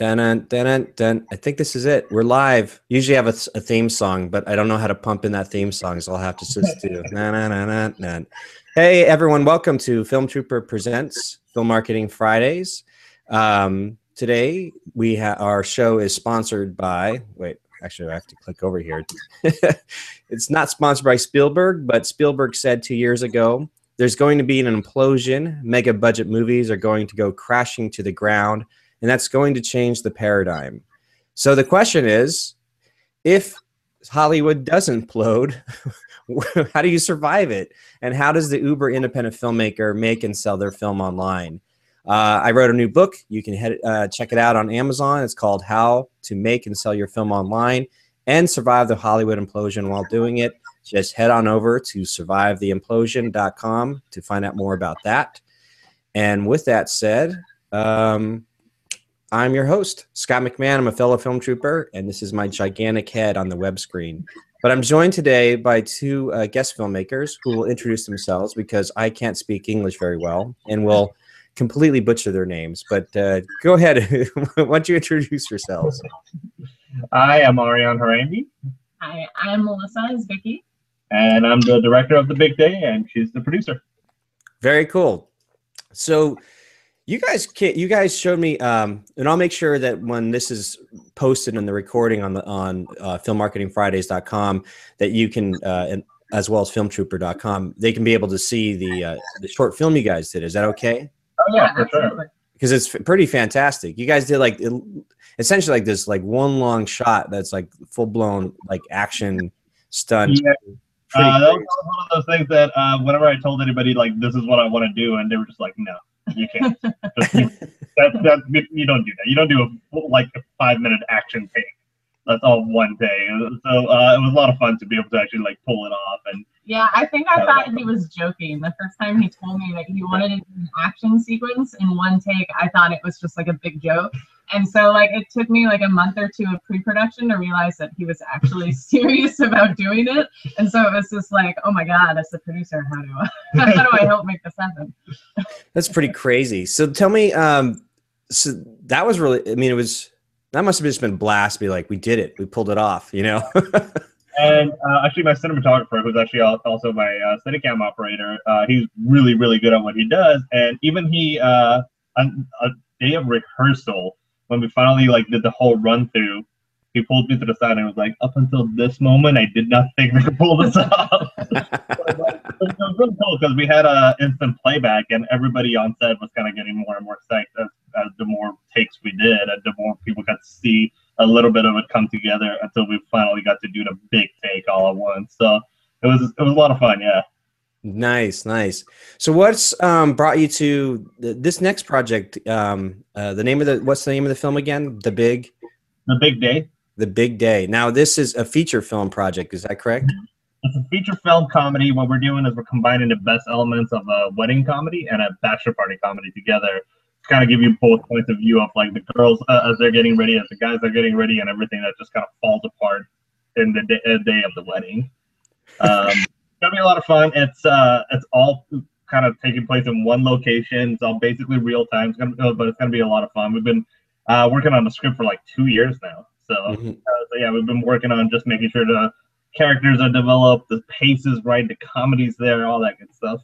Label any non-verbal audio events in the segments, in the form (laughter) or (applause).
Dun, dun, dun. I think this is it. We're live. Usually have a, a, theme song, but I don't know how to pump in that theme song, so I'll have to just do. na, na, na, na, na. Hey, everyone. Welcome to Film Trooper Presents Film Marketing Fridays. Um, today, we ha- our show is sponsored by. Wait, actually, I have to click over here. (laughs) it's not sponsored by Spielberg, but Spielberg said two years ago there's going to be an implosion. Mega budget movies are going to go crashing to the ground and that's going to change the paradigm. So the question is if Hollywood doesn't implode, (laughs) how do you survive it? And how does the uber independent filmmaker make and sell their film online? Uh, I wrote a new book. You can head, uh, check it out on Amazon. It's called How to Make and Sell Your Film Online and Survive the Hollywood Implosion While Doing It. Just head on over to survivetheimplosion.com to find out more about that. And with that said, um, I'm your host, Scott McMahon. I'm a fellow film trooper, and this is my gigantic head on the web screen. But I'm joined today by two uh, guest filmmakers who will introduce themselves because I can't speak English very well and will completely butcher their names. But uh, go ahead. (laughs) Why don't you introduce yourselves? I am Arian Harandi. Hi, I'm Melissa Izbicki. And I'm the director of The Big Day, and she's the producer. Very cool. So, you guys you guys showed me um, and i'll make sure that when this is posted in the recording on the on uh, filmmarketingfridays.com that you can uh, and as well as filmtrooper.com they can be able to see the uh, the short film you guys did. Is that okay? Oh yeah for sure. because it's pretty fantastic. You guys did like it, essentially like this like one long shot that's like full-blown like action stunt. Yeah. Uh, that was one of those things that uh, whenever I told anybody like this is what I want to do, and they were just like, no, you can't. that, that, you don't do that. You don't do a like a five minute action take. That's all one day. So uh, it was a lot of fun to be able to actually like pull it off and. Yeah, I think I thought he was joking the first time he told me that he wanted an action sequence in one take. I thought it was just like a big joke. And so like it took me like a month or two of pre-production to realize that he was actually (laughs) serious about doing it. And so it was just like, oh my God, as the producer, how do I (laughs) how do I help make this happen? (laughs) That's pretty crazy. So tell me, um, so that was really I mean it was that must have just been blast be like, we did it, we pulled it off, you know? And uh, actually my cinematographer who's actually also my uh, Steadicam operator uh, he's really really good at what he does and even he uh, on a day of rehearsal when we finally like did the whole run through, he pulled me to the side and was like, "Up until this moment, I did not think we could pull this (laughs) off." (laughs) it was really cool because we had a instant playback, and everybody on set was kind of getting more and more psyched as, as the more takes we did, and the more people got to see a little bit of it come together until we finally got to do the big take all at once. So it was it was a lot of fun, yeah. Nice, nice. So, what's um, brought you to this next project? Um, uh, the name of the what's the name of the film again? The Big, The Big Day. The Big Day. Now, this is a feature film project. Is that correct? It's a feature film comedy. What we're doing is we're combining the best elements of a wedding comedy and a bachelor party comedy together to kind of give you both points of view of like the girls uh, as they're getting ready, as the guys are getting ready, and everything that just kind of falls apart in the day, uh, day of the wedding. Um, gonna be a lot of fun. It's uh, it's all kind of taking place in one location. It's all basically real time. It's gonna, but it's gonna be a lot of fun. We've been uh, working on the script for like two years now. So, mm-hmm. uh, so yeah, we've been working on just making sure the characters are developed, the pace is right, the comedy's there, all that good stuff.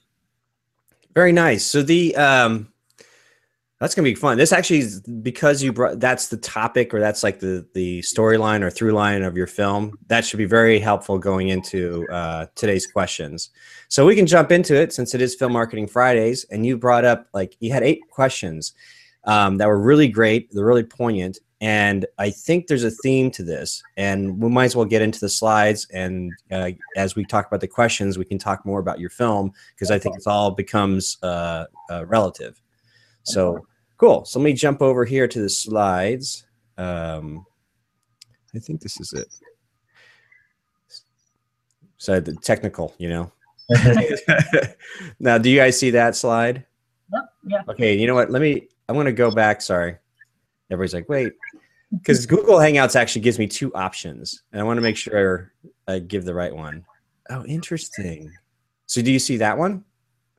Very nice. So the um, that's gonna be fun. This actually is because you brought that's the topic or that's like the the storyline or through line of your film. That should be very helpful going into uh, today's questions. So we can jump into it since it is Film Marketing Fridays, and you brought up like you had eight questions um, that were really great. They're really poignant, and I think there's a theme to this. And we might as well get into the slides. And uh, as we talk about the questions, we can talk more about your film because I think it's all becomes uh, uh relative. So cool. So let me jump over here to the slides. Um, I think this is it. So the technical, you know. (laughs) now, do you guys see that slide? Yep. Yeah. Okay. You know what? Let me. I'm going to go back. Sorry. Everybody's like, wait, (laughs) because Google Hangouts actually gives me two options, and I want to make sure I give the right one. Oh, interesting. So, do you see that one?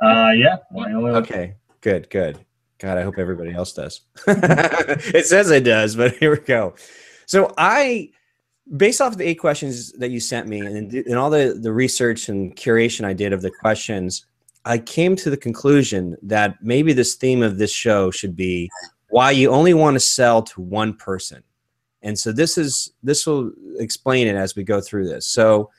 Uh, yeah. Okay. Good. Good. God, I hope everybody else does. (laughs) (laughs) it says it does, but here we go. So I, based off of the eight questions that you sent me and, and all the, the research and curation I did of the questions, I came to the conclusion that maybe this theme of this show should be why you only want to sell to one person. And so this is this will explain it as we go through this. So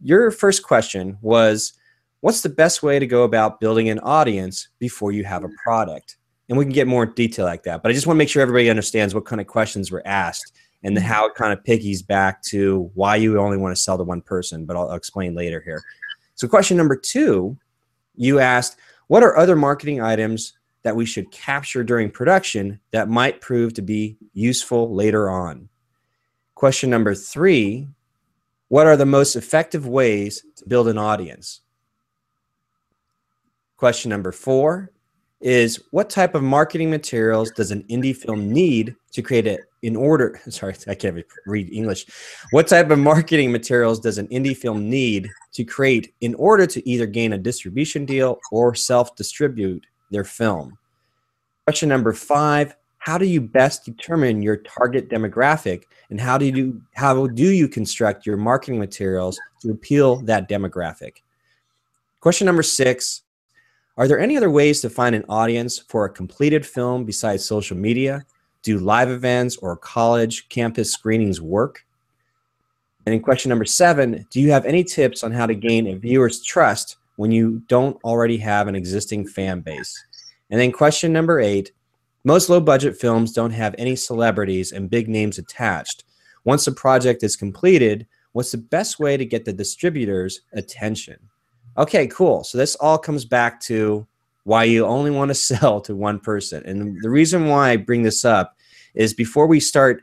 your first question was what's the best way to go about building an audience before you have a product? And we can get more detail like that. But I just want to make sure everybody understands what kind of questions were asked and mm-hmm. how it kind of piggies back to why you only want to sell to one person. But I'll, I'll explain later here. So question number two, you asked, what are other marketing items that we should capture during production that might prove to be useful later on? Question number three, what are the most effective ways to build an audience? Question number four is what type of marketing materials does an indie film need to create it in order? (laughs) Sorry, I can't read English. What type of marketing materials does an indie film need to create in order to either gain a distribution deal or self distribute their film? Question number five how do you best determine your target demographic and how do you how do you construct your marketing materials to appeal that demographic question number six are there any other ways to find an audience for a completed film besides social media? Do live events or college campus screenings work? And in question number seven, do you have any tips on how to gain a viewer's trust when you don't already have an existing fan base? And then question number eight, most low budget films don't have any celebrities and big names attached. Once a project is completed, what's the best way to get the distributor's attention? Okay, cool. So this all comes back to why you only want to (laughs) sell to one person. And the reason why I bring this up is before we start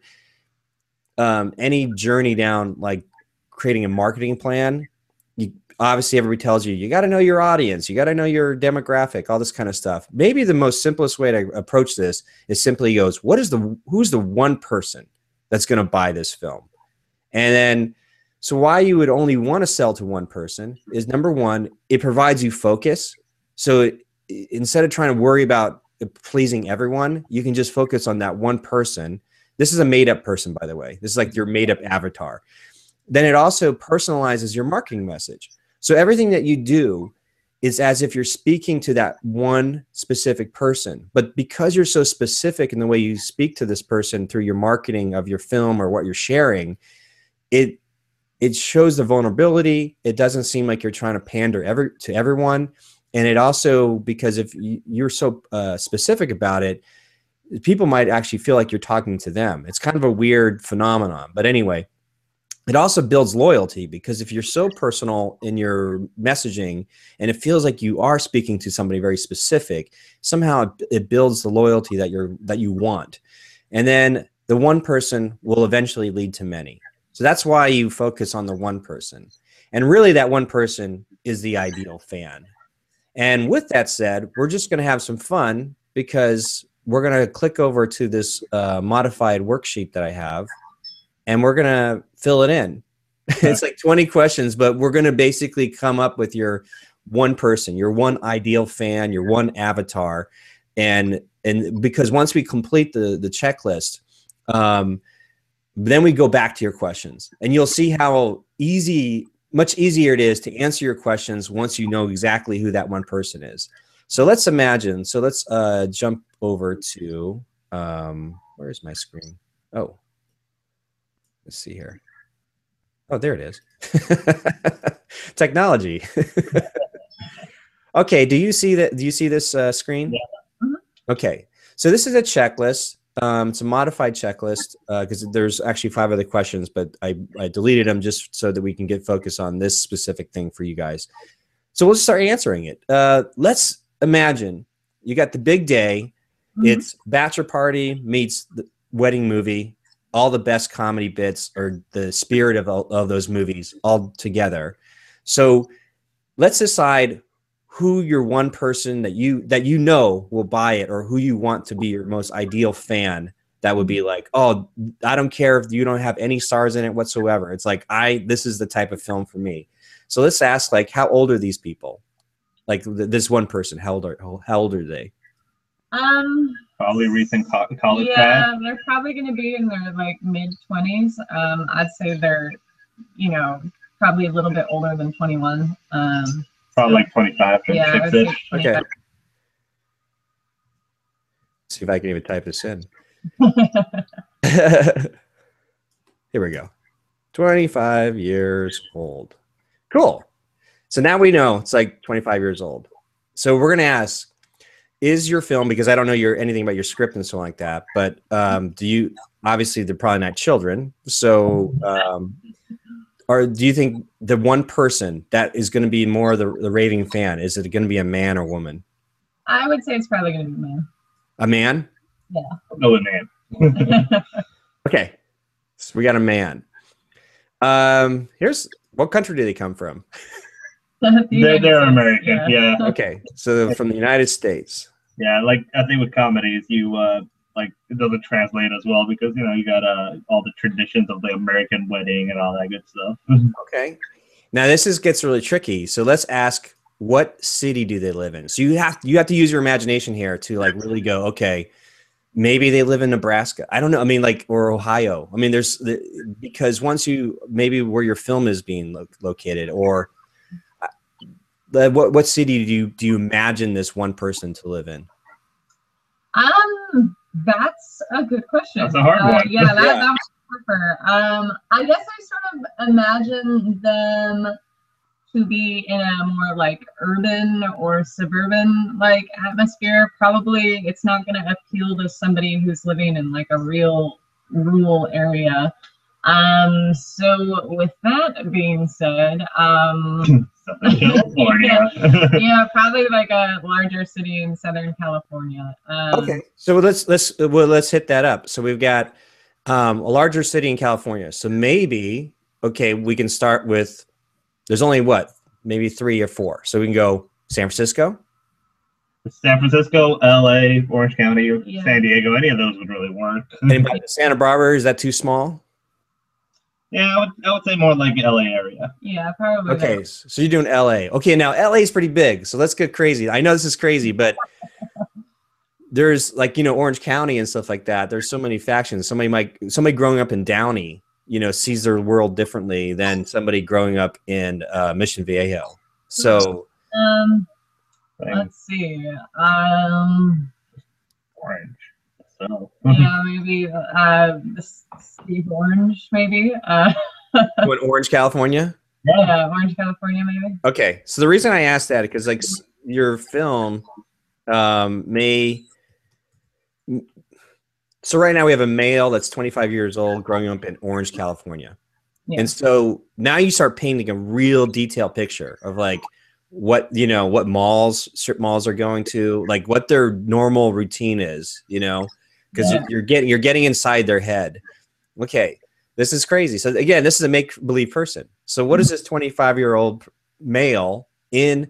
um, any journey down like creating a marketing plan, you obviously everybody tells you you got to know your audience, you got to know your demographic, all this kind of stuff. Maybe the most simplest way to approach this is simply goes, what is the who's the one person that's going to buy this film? And then so why you would only want to sell to one person is number one, it provides you focus. So it, instead of trying to worry about pleasing everyone, you can just focus on that one person. This is a made up person, by the way. This is like your made up avatar. Then it also personalizes your marketing message. So everything that you do is as if you're speaking to that one specific person. But because you're so specific in the way you speak to this person through your marketing of your film or what you're sharing, it it shows the vulnerability. It doesn't seem like you're trying to pander ever to everyone, and it also because if you're so uh, specific about it, people might actually feel like you're talking to them. It's kind of a weird phenomenon, but anyway, it also builds loyalty because if you're so personal in your messaging and it feels like you are speaking to somebody very specific, somehow it builds the loyalty that you're that you want, and then the one person will eventually lead to many. So that's why you focus on the one person. And really, that one person is the ideal fan. And with that said, we're just going to have some fun because we're going to click over to this uh, modified worksheet that I have and we're going to fill it in. (laughs) it's like 20 questions, but we're going to basically come up with your one person, your one ideal fan, your one avatar. And and because once we complete the the checklist, um, then we go back to your questions and you'll see how easy much easier it is to answer your questions once you know exactly who that one person is. So let's imagine so let's uh, jump over to um, where's my screen? Oh. Let's see here. Oh there it is. (laughs) Technology. (laughs) Okay do you see that do you see this uh, screen? Yeah. Okay. So this is a checklist um, it's a modified checklist because uh, there's actually five other questions, but I, I deleted them just so that we can get focus on this specific thing for you guys. So we'll start answering it. Uh, let's imagine you got the big day. Mm-hmm. It's bachelor party meets the wedding movie. All the best comedy bits or the spirit of, of those movies all together. So let's decide who your one person that you that you know will buy it or who you want to be your most ideal fan that would be mm-hmm. like oh i don't care if you don't have any stars in it whatsoever it's like i this is the type of film for me so let's ask like how old are these people like th- this one person how old are how old are they Um, Probably recent co- college yeah, grad. they're probably going to be in their like mid twenties. Um, I'd say they're, you know, probably a little bit older than twenty one. Um, Probably like 25, yeah, I would 26 say ish. Okay. See if I can even type this in. (laughs) Here we go. 25 years old. Cool. So now we know it's like 25 years old. So we're going to ask is your film because I don't know your anything about your script and so like that, but um, do you obviously they're probably not children. So um, or do you think the one person that is going to be more the, the raving fan is it going to be a man or woman? I would say it's probably going to be a man. A man? Yeah. No name. (laughs) Okay. So we got a man. Um, here's what country do they come from? (laughs) The They're, they're American. yeah. Yeah. Okay, so from the United States. Yeah. Like I think with comedies, you uh like it doesn't translate as well because you know you got uh all the traditions of the American wedding and all that good stuff. (laughs) Okay. Now this is gets really tricky. So let's ask what city do they live in? So you have you have to use your imagination here to like really go, okay, maybe they live in Nebraska. I don't know. I mean like or Ohio. I mean there's the, because once you maybe where your film is being lo- located or uh, what what city do you do you imagine this one person to live in? Um, that's a good question. That's a hard Uh, one. Yeah, that, Yeah. that was tougher. Um, I guess I sort of imagine them to be in a more like urban or suburban like atmosphere. Probably it's not going to appeal to somebody who's living in like a real rural area. Um, so with that being said, um, (laughs) Southern (laughs) California. (laughs) yeah, probably like a larger city in Southern California. Um, Okay, so let's let's well let's hit that up. So we've got um, a larger city in California. So maybe okay, we can start with. There's only what maybe three or four. So we can go San Francisco. San Francisco, LA, Orange County, Yeah. San Diego, any of those would really work. Anybody Santa Barbara is that too small? Yeah, I would, I would say more like LA area. Yeah, probably. Okay, so you're doing LA. Okay, now LA is pretty big, so let's get crazy. I know this is crazy, but (laughs) there's like you know Orange County and stuff like that. There's so many factions. Somebody might somebody growing up in Downey, you know, sees their world differently than somebody growing up in uh, Mission Viejo. So Um, let's see. Um, orange. So yeah, maybe uh, Steve Orange, maybe. Uh, (laughs) in Orange, California. yeah, Orange, California, maybe. Okay, so the reason I asked that because like your film um, may. So right now we have a male that's 25 years old, growing up in Orange, California, Yeah. and so now you start painting a real detailed picture of like what you know what malls strip malls are going to like what their normal routine is you know because Yeah. you're getting you're getting inside their head. Okay this is crazy. So again this is a make believe person. So what is this 25 year old male in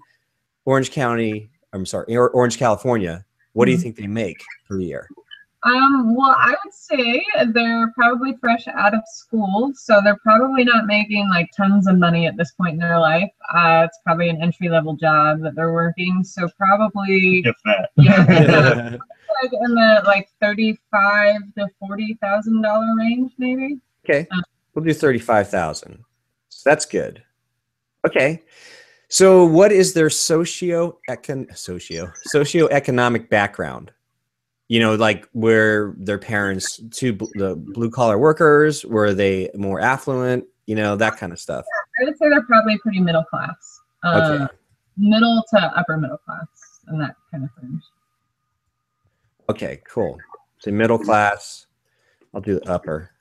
orange county i'm sorry orange california? What do you Mhm. think they make per year Um, well, I would say they're probably fresh out of school, so they're probably not making like tons of money at this point in their life. Uh, it's probably an entry level job that they're working, so probably if that. yeah, (laughs) like in the like thirty-five to forty thousand dollar range, maybe. Okay, we'll do thirty-five thousand. So that's good. Okay, so what is their socio econ socio socioeconomic background? You know, like were their parents two bl- the blue collar workers? Were they more affluent? You know, that kind of stuff. I would say they're probably pretty middle class, uh, Okay. middle to upper middle class, and that kind of range. Okay, cool. So middle class. I'll do upper.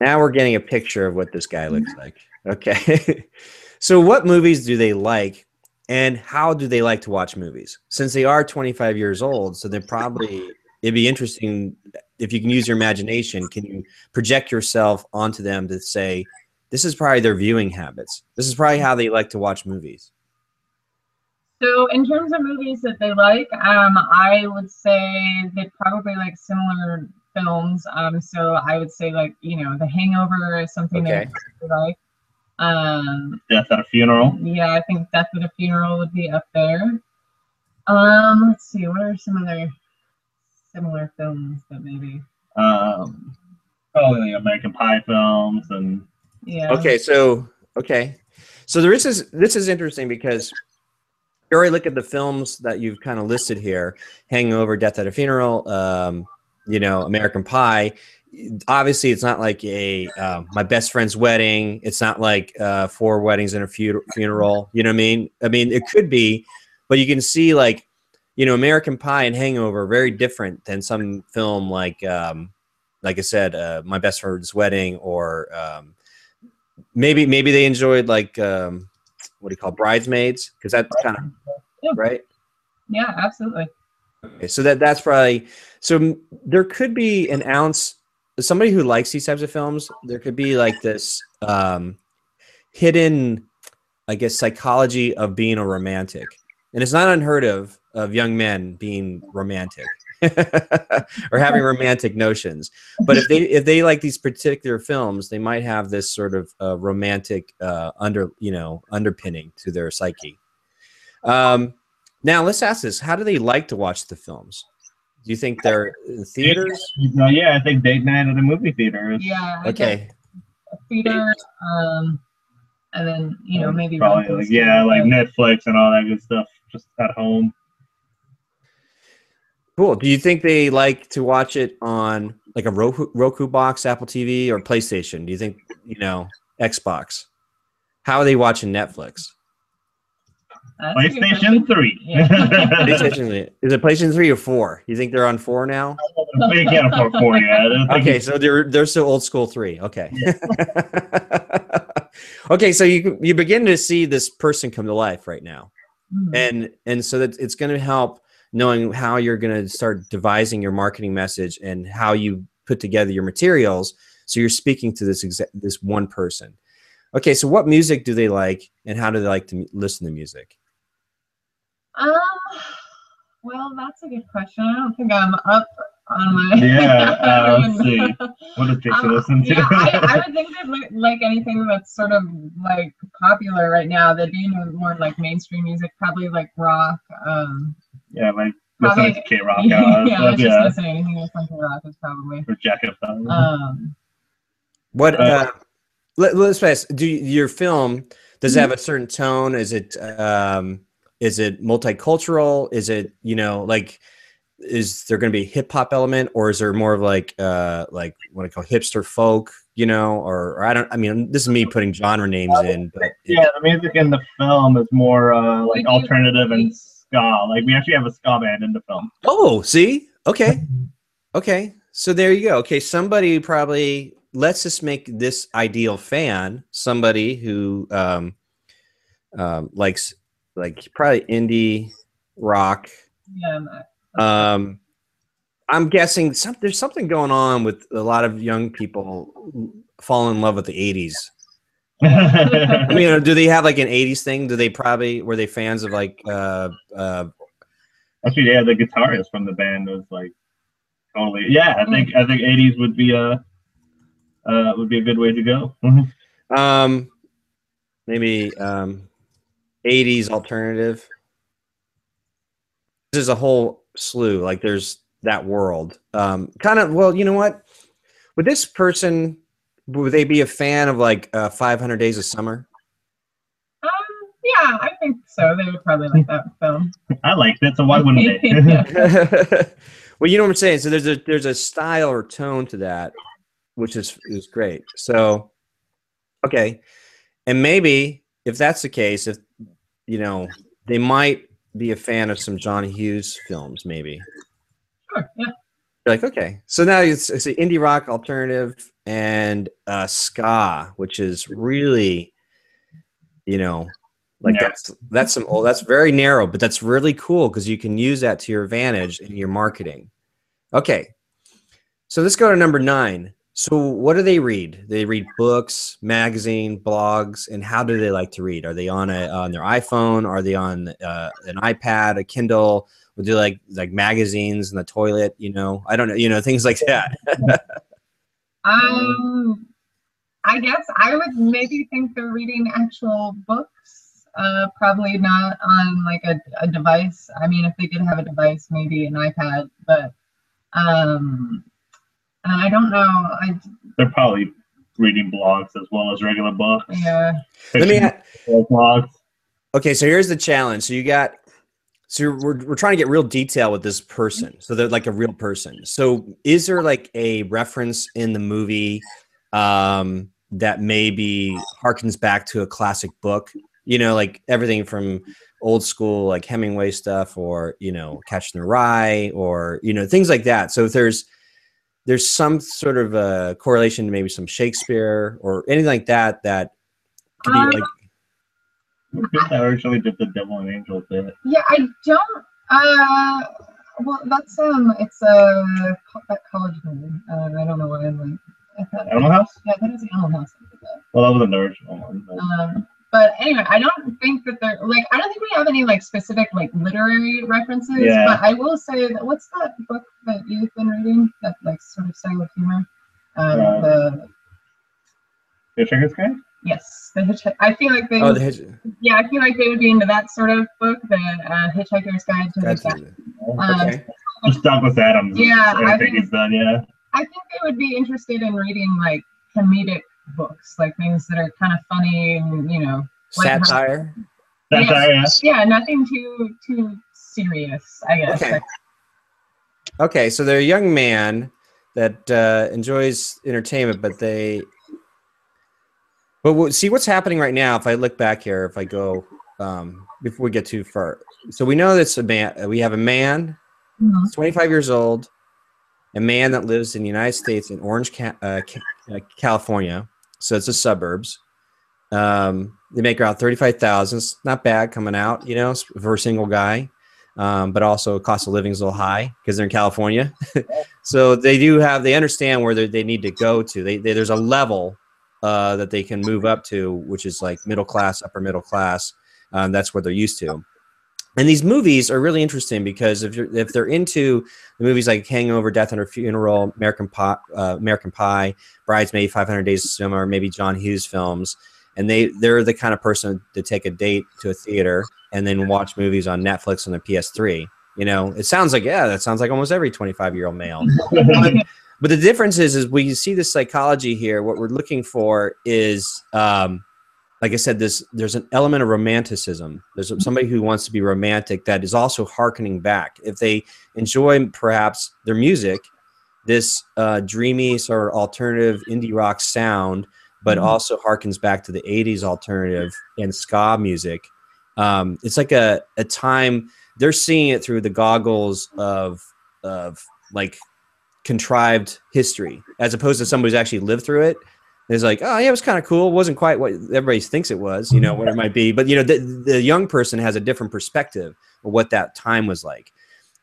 Now we're getting a picture of what this guy looks like. Okay. (laughs) so what movies do they like and how do they like to watch movies? Since they are 25 years old, so they're probably it'd be interesting if you can use your imagination, can you project yourself onto them to say this is probably their viewing habits. This is probably how they like to watch movies. So, in terms of movies that they like, um, I would say they probably like similar films. Um, so I would say like you know, The Hangover is something Okay. they like. Um, Death at a funeral. yeah, I think Death at a Funeral would be up there. Um, let's see. What are some other similar films that maybe? Um, probably the American Pie films and Yeah. Okay, so okay, so there is this. This is interesting because you already look at the films that you've kind of listed here: Hangover, Death at a Funeral, um, you know, American Pie. Obviously, it's not like a uh, my best friend's wedding. It's not like uh, four weddings and a fu- funeral. You know what I mean? I mean, it could be, but you can see like, you know, American Pie and Hangover are very different than some film like, um, like I said, uh, my best friend's wedding or. Um, maybe maybe they enjoyed like um what do you call it, bridesmaids because that's kind of Yeah. right Yeah, absolutely. okay, so that that's probably so there could be an ounce somebody who likes these types of films there could be like this um hidden i guess psychology of being a romantic. And it's not unheard of of young men being romantic (laughs) or having romantic notions. But if they if they like these particular films they might have this sort of uh, romantic uh, under you know underpinning to their psyche. Um, now let's ask this. How do they like to watch the films do you think they're in theaters No, yeah, I think date night at a movie theater. Yeah. I okay guess Theater. Um, and then you know maybe probably like yeah, like Netflix and all that good stuff just at home. cool do you think they like to watch it on like a roku, roku box apple tv or playstation do you think you know xbox how are they watching netflix That's PlayStation. Three. (laughs) Yeah. PlayStation, (laughs) is it PlayStation 3 or 4 you think they're on 4 now we can't afford four yet. Okay so they're they're still old school three okay (laughs) okay so you you begin to see this person come to life right now Mhm. and and so that it's going to help knowing how you're going to start devising your marketing message and how you put together your materials so you're speaking to this exa- this one person okay so what music do they like and how do they like to m- listen to music Um. Well, that's a good question. I don't think I'm up on my. Yeah, (laughs) uh, I don't let's see. What does Dixie Um, listen to? yeah, I, I (laughs) would think that like, like anything that's sort of like popular right now, that being more like mainstream music, probably like rock. Um, yeah, like Probably- listening to KROQ. (laughs) yeah, I was stuff, just yeah, gonna anything that's like rock is probably. or Jack F. Um, what Uh, uh, let, let's ask do your film does it have a certain tone is it um is it multicultural? Is it you know like is there going to be a hip hop element or is there more of like uh like what I call hipster folk you know or, or I don't I mean this is me putting genre names in but yeah, the music in the film is more uh, like alternative and ska. Like we actually have a ska band in the film. oh see? Okay. Okay. So there you go. Okay somebody probably let's just make this ideal fan somebody who um um likes like probably indie rock yeah, I'm- um i'm guessing some, there's something going on with a lot of young people who fall in love with the 80s I mean, do they have like an 80s thing? Do they probably were they fans of like uh uh Actually, yeah, the guitarist from the band was like totally. Yeah, I think I think '80s would be a uh, would be a good way to go. (laughs) um maybe um 80s alternative? There's a whole slew. Like there's that world. Um kind of well, you know what? Would this person would they be a fan of like uh 500 Days of Summer? um, yeah, I think so. They would probably like that film. I liked it, so why wouldn't they? (laughs) (laughs) Well, you know what I'm saying. So there's a there's a style or tone to that, which is is great. So, okay, and maybe if that's the case, if you know, they might be a fan of some John Hughes films. Maybe Sure, (laughs) yeah. You're like okay, so now it's it's an indie rock alternative and uh, ska, which is really, you know. Like Yeah. that's that's some oh that's very narrow, but that's really cool because you can use that to your advantage in your marketing. Okay, so let's go to number nine. So what do they read? They read books, magazine, blogs, and how do they like to read? Are they on a on their iPhone? Are they on uh, an iPad, a Kindle? Would they like like magazines in the toilet? You know, I don't know. You know, things like that. (laughs) Um, I guess I would maybe think they're reading actual books. Uh, probably not on like a, a device. I mean, if they did have a device, maybe an iPad, but um, I don't know. I They're probably reading blogs as well as regular books. yeah. Let me. blogs. Okay, so here's the challenge. So you got. So you're, we're we're trying to get real detail with this person. So they're like a real person. So is there like a reference in the movie um, that maybe harkens back to a classic book? You know, like everything from old school like Hemingway stuff, or you know, Catch in the Rye, or you know, things like that. So if there's there's some sort of a correlation to maybe some Shakespeare or anything like that that could be Um, like I originally did the Devil and Angel bit. Yeah, I don't. Uh, well, that's um, it's a that college movie. Uh, I don't know why I'm like. I thought, Animal House? yeah, that is the Animal House. that. Well, that was the original one. but- Um, but anyway, I don't think that they're like I don't think we have any like specific like literary references. Yeah. But I will say that what's that book that you've been reading that like sort of style of humor? Um, Uh, the Hitchhiker's Guide? yes, the hitchhiker. I feel like they oh the hitch- yeah, I feel like they would be into that sort of book, the uh, Hitchhiker's Guide to the that's Galaxy. Um, okay. Just Douglas Adams. Yeah, I, I think think- he's done, yeah. I think they would be interested in reading like comedic books, like things that are kind of funny and you know, Like- satire. Yes. yeah. yeah, nothing too too serious, I guess. Okay. Okay, so they're a young man that uh, enjoys entertainment, but they. But what- see what's happening right now. If I look back here, if I go um, before we get too far, so we know that's a man. uh, We have a man, Mhm. 25 years old, a man that lives in the United States in Orange, Ca- uh, Ca- uh, California. So it's the suburbs. Um, they make around 35,000. It's not bad coming out, you know, for a single guy um, but also cost of living is a little high because they're in California. (laughs) so they do have they understand where they they need to go to. They, they there's a level uh, that they can move up to, which is like middle class, upper middle class. Um, that's what they're used to. And these movies are really interesting because if you're if they're into the movies like Hangover, Death and Her Funeral, American Pie, uh, American Pie, Bridesmaid, 500 Days of Summer, or maybe John Hughes films, and they they're the kind of person to take a date to a theater and then watch movies on Netflix on their PS3. You know, it sounds like yeah, that sounds like almost every 25 year old male. but, (laughs) but the difference is, is we see the psychology here. What we're looking for is, um, like I said, this there's an element of romanticism. There's somebody who wants to be romantic that is also harkening back. If they enjoy perhaps their music, this uh, dreamy sort of alternative indie rock sound, but Mhm. also harkens back to the 80s alternative and ska music. Um, it's like a, a time they're seeing it through the goggles of of like contrived history as opposed to somebody who's actually lived through it it's like oh yeah it was kind of cool. It wasn't quite what everybody thinks it was you know what it might be. But you know the, the young person has a different perspective of what that time was like.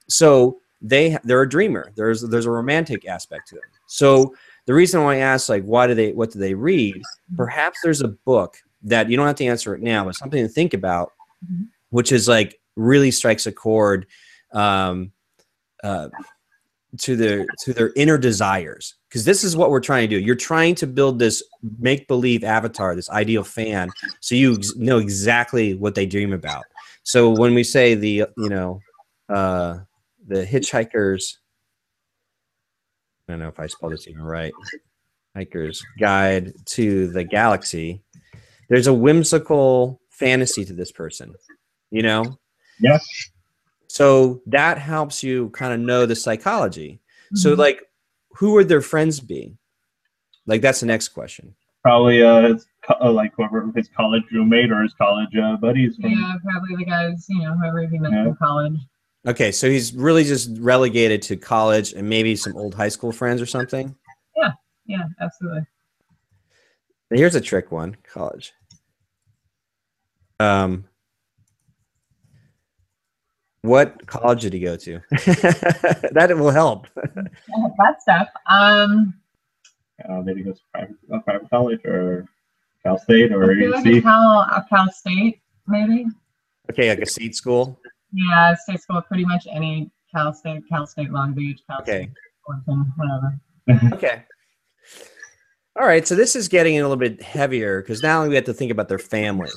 So they they're a dreamer. There's there's a romantic aspect to them so the reason why i asked like why do they what do they read? Perhaps there's a book that you don't have to answer it now but something to think about Mhm. which is like really strikes a chord um, uh, to their to their inner desires because this is what we're trying to do. You're trying to build this make believe avatar this ideal fan so you know exactly what they dream about. So when we say the you know uh the hitchhikers i don't know if i spelled this even right hiker's guide to the galaxy there's a whimsical fantasy to this person you know? Yeah. So that helps you kind of know the psychology so Mhm. like who would their friends be like that's the next question Probably uh, his co- uh, like whoever his college roommate or his college uh, buddies. From, yeah, probably the guys, you know, whoever he met Yeah. from college. okay so he's really just relegated to college and maybe some old high school friends or something Yeah, Yeah, absolutely. Now, here's a trick one college um what college did he go to (laughs) that will help (laughs) that stuff. Um, uh, maybe he goes to private, uh, private college or Cal State or I feel like UC. Cal, a Cal State, maybe. okay like a seat school Yeah, state school, pretty much any Cal State, Cal State Long Beach, Cal okay State Oregon, whatever. (laughs) okay all right so this is getting a little bit heavier because now we have to think about their family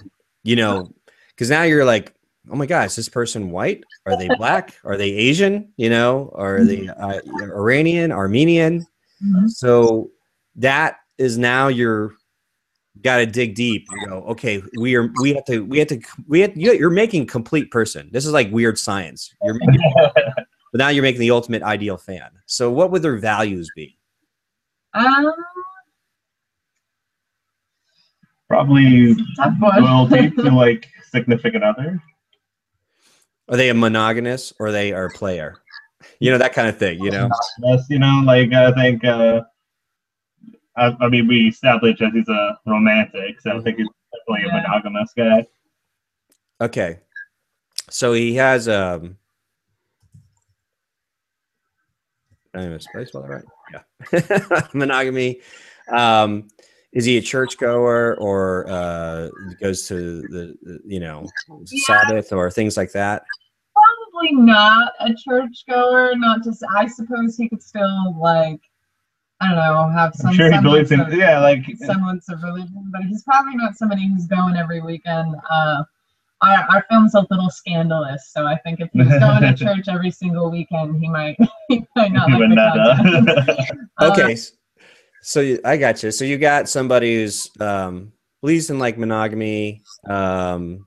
you know because now you're like, oh my gosh, is this person white? Are they black? (laughs) Are they Asian? You know, are they uh, Iranian, Armenian? Mhm. So that is now you're got to dig deep and go okay we are we have to we have to we have, you- you're making complete person this is like weird science you're making, (laughs) but now you're making the ultimate ideal fan so what would their values be Um, Probably tough one. loyalty to (laughs) like significant other. Are they a monogamous or they are a player? You know that kind of thing you know? That's you know, like I think. uh I, I mean, we established that he's a romantic, so I think he's definitely a monogamous guy. okay. So he has um did I misplace all that right? Yeah. (laughs) Monogamy. Um is he a churchgoer or uh goes to the, the you know sabbath or things like that Probably not a churchgoer. Not just. I suppose he could still like. I don't know. Have some. I'm sure he believes in, of- yeah, like semblance of religion, but he's probably not somebody who's going every weekend. Uh, our, our film's a little scandalous, so I think if he was going to (laughs) church every single weekend, he might (laughs) he might not he like the not. content. (laughs) Uh, okay s- so you, i got you so you got somebody who's um believes in like monogamy um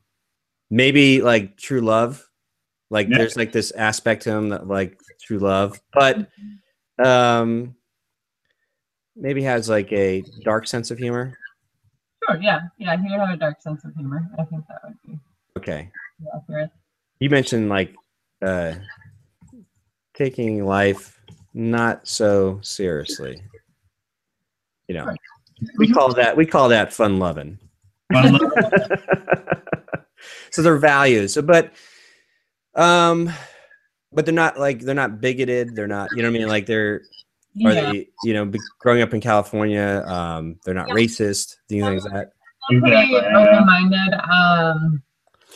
maybe like true love. Like Yeah. there's like this aspect to him that like true love. But um maybe has like a dark sense of humor. Sure, yeah, yeah, he would have a dark sense of humor. I think that would be okay. accurate. you mentioned like uh taking life not so seriously you know we call that we call that fun loving Fun love. (laughs) so their values so but um but they're not like they're not bigoted they're not you know what i mean like they're are they you know growing up in california um they're not Yeah. racist things like that I'm pretty Exactly, open-minded. Um,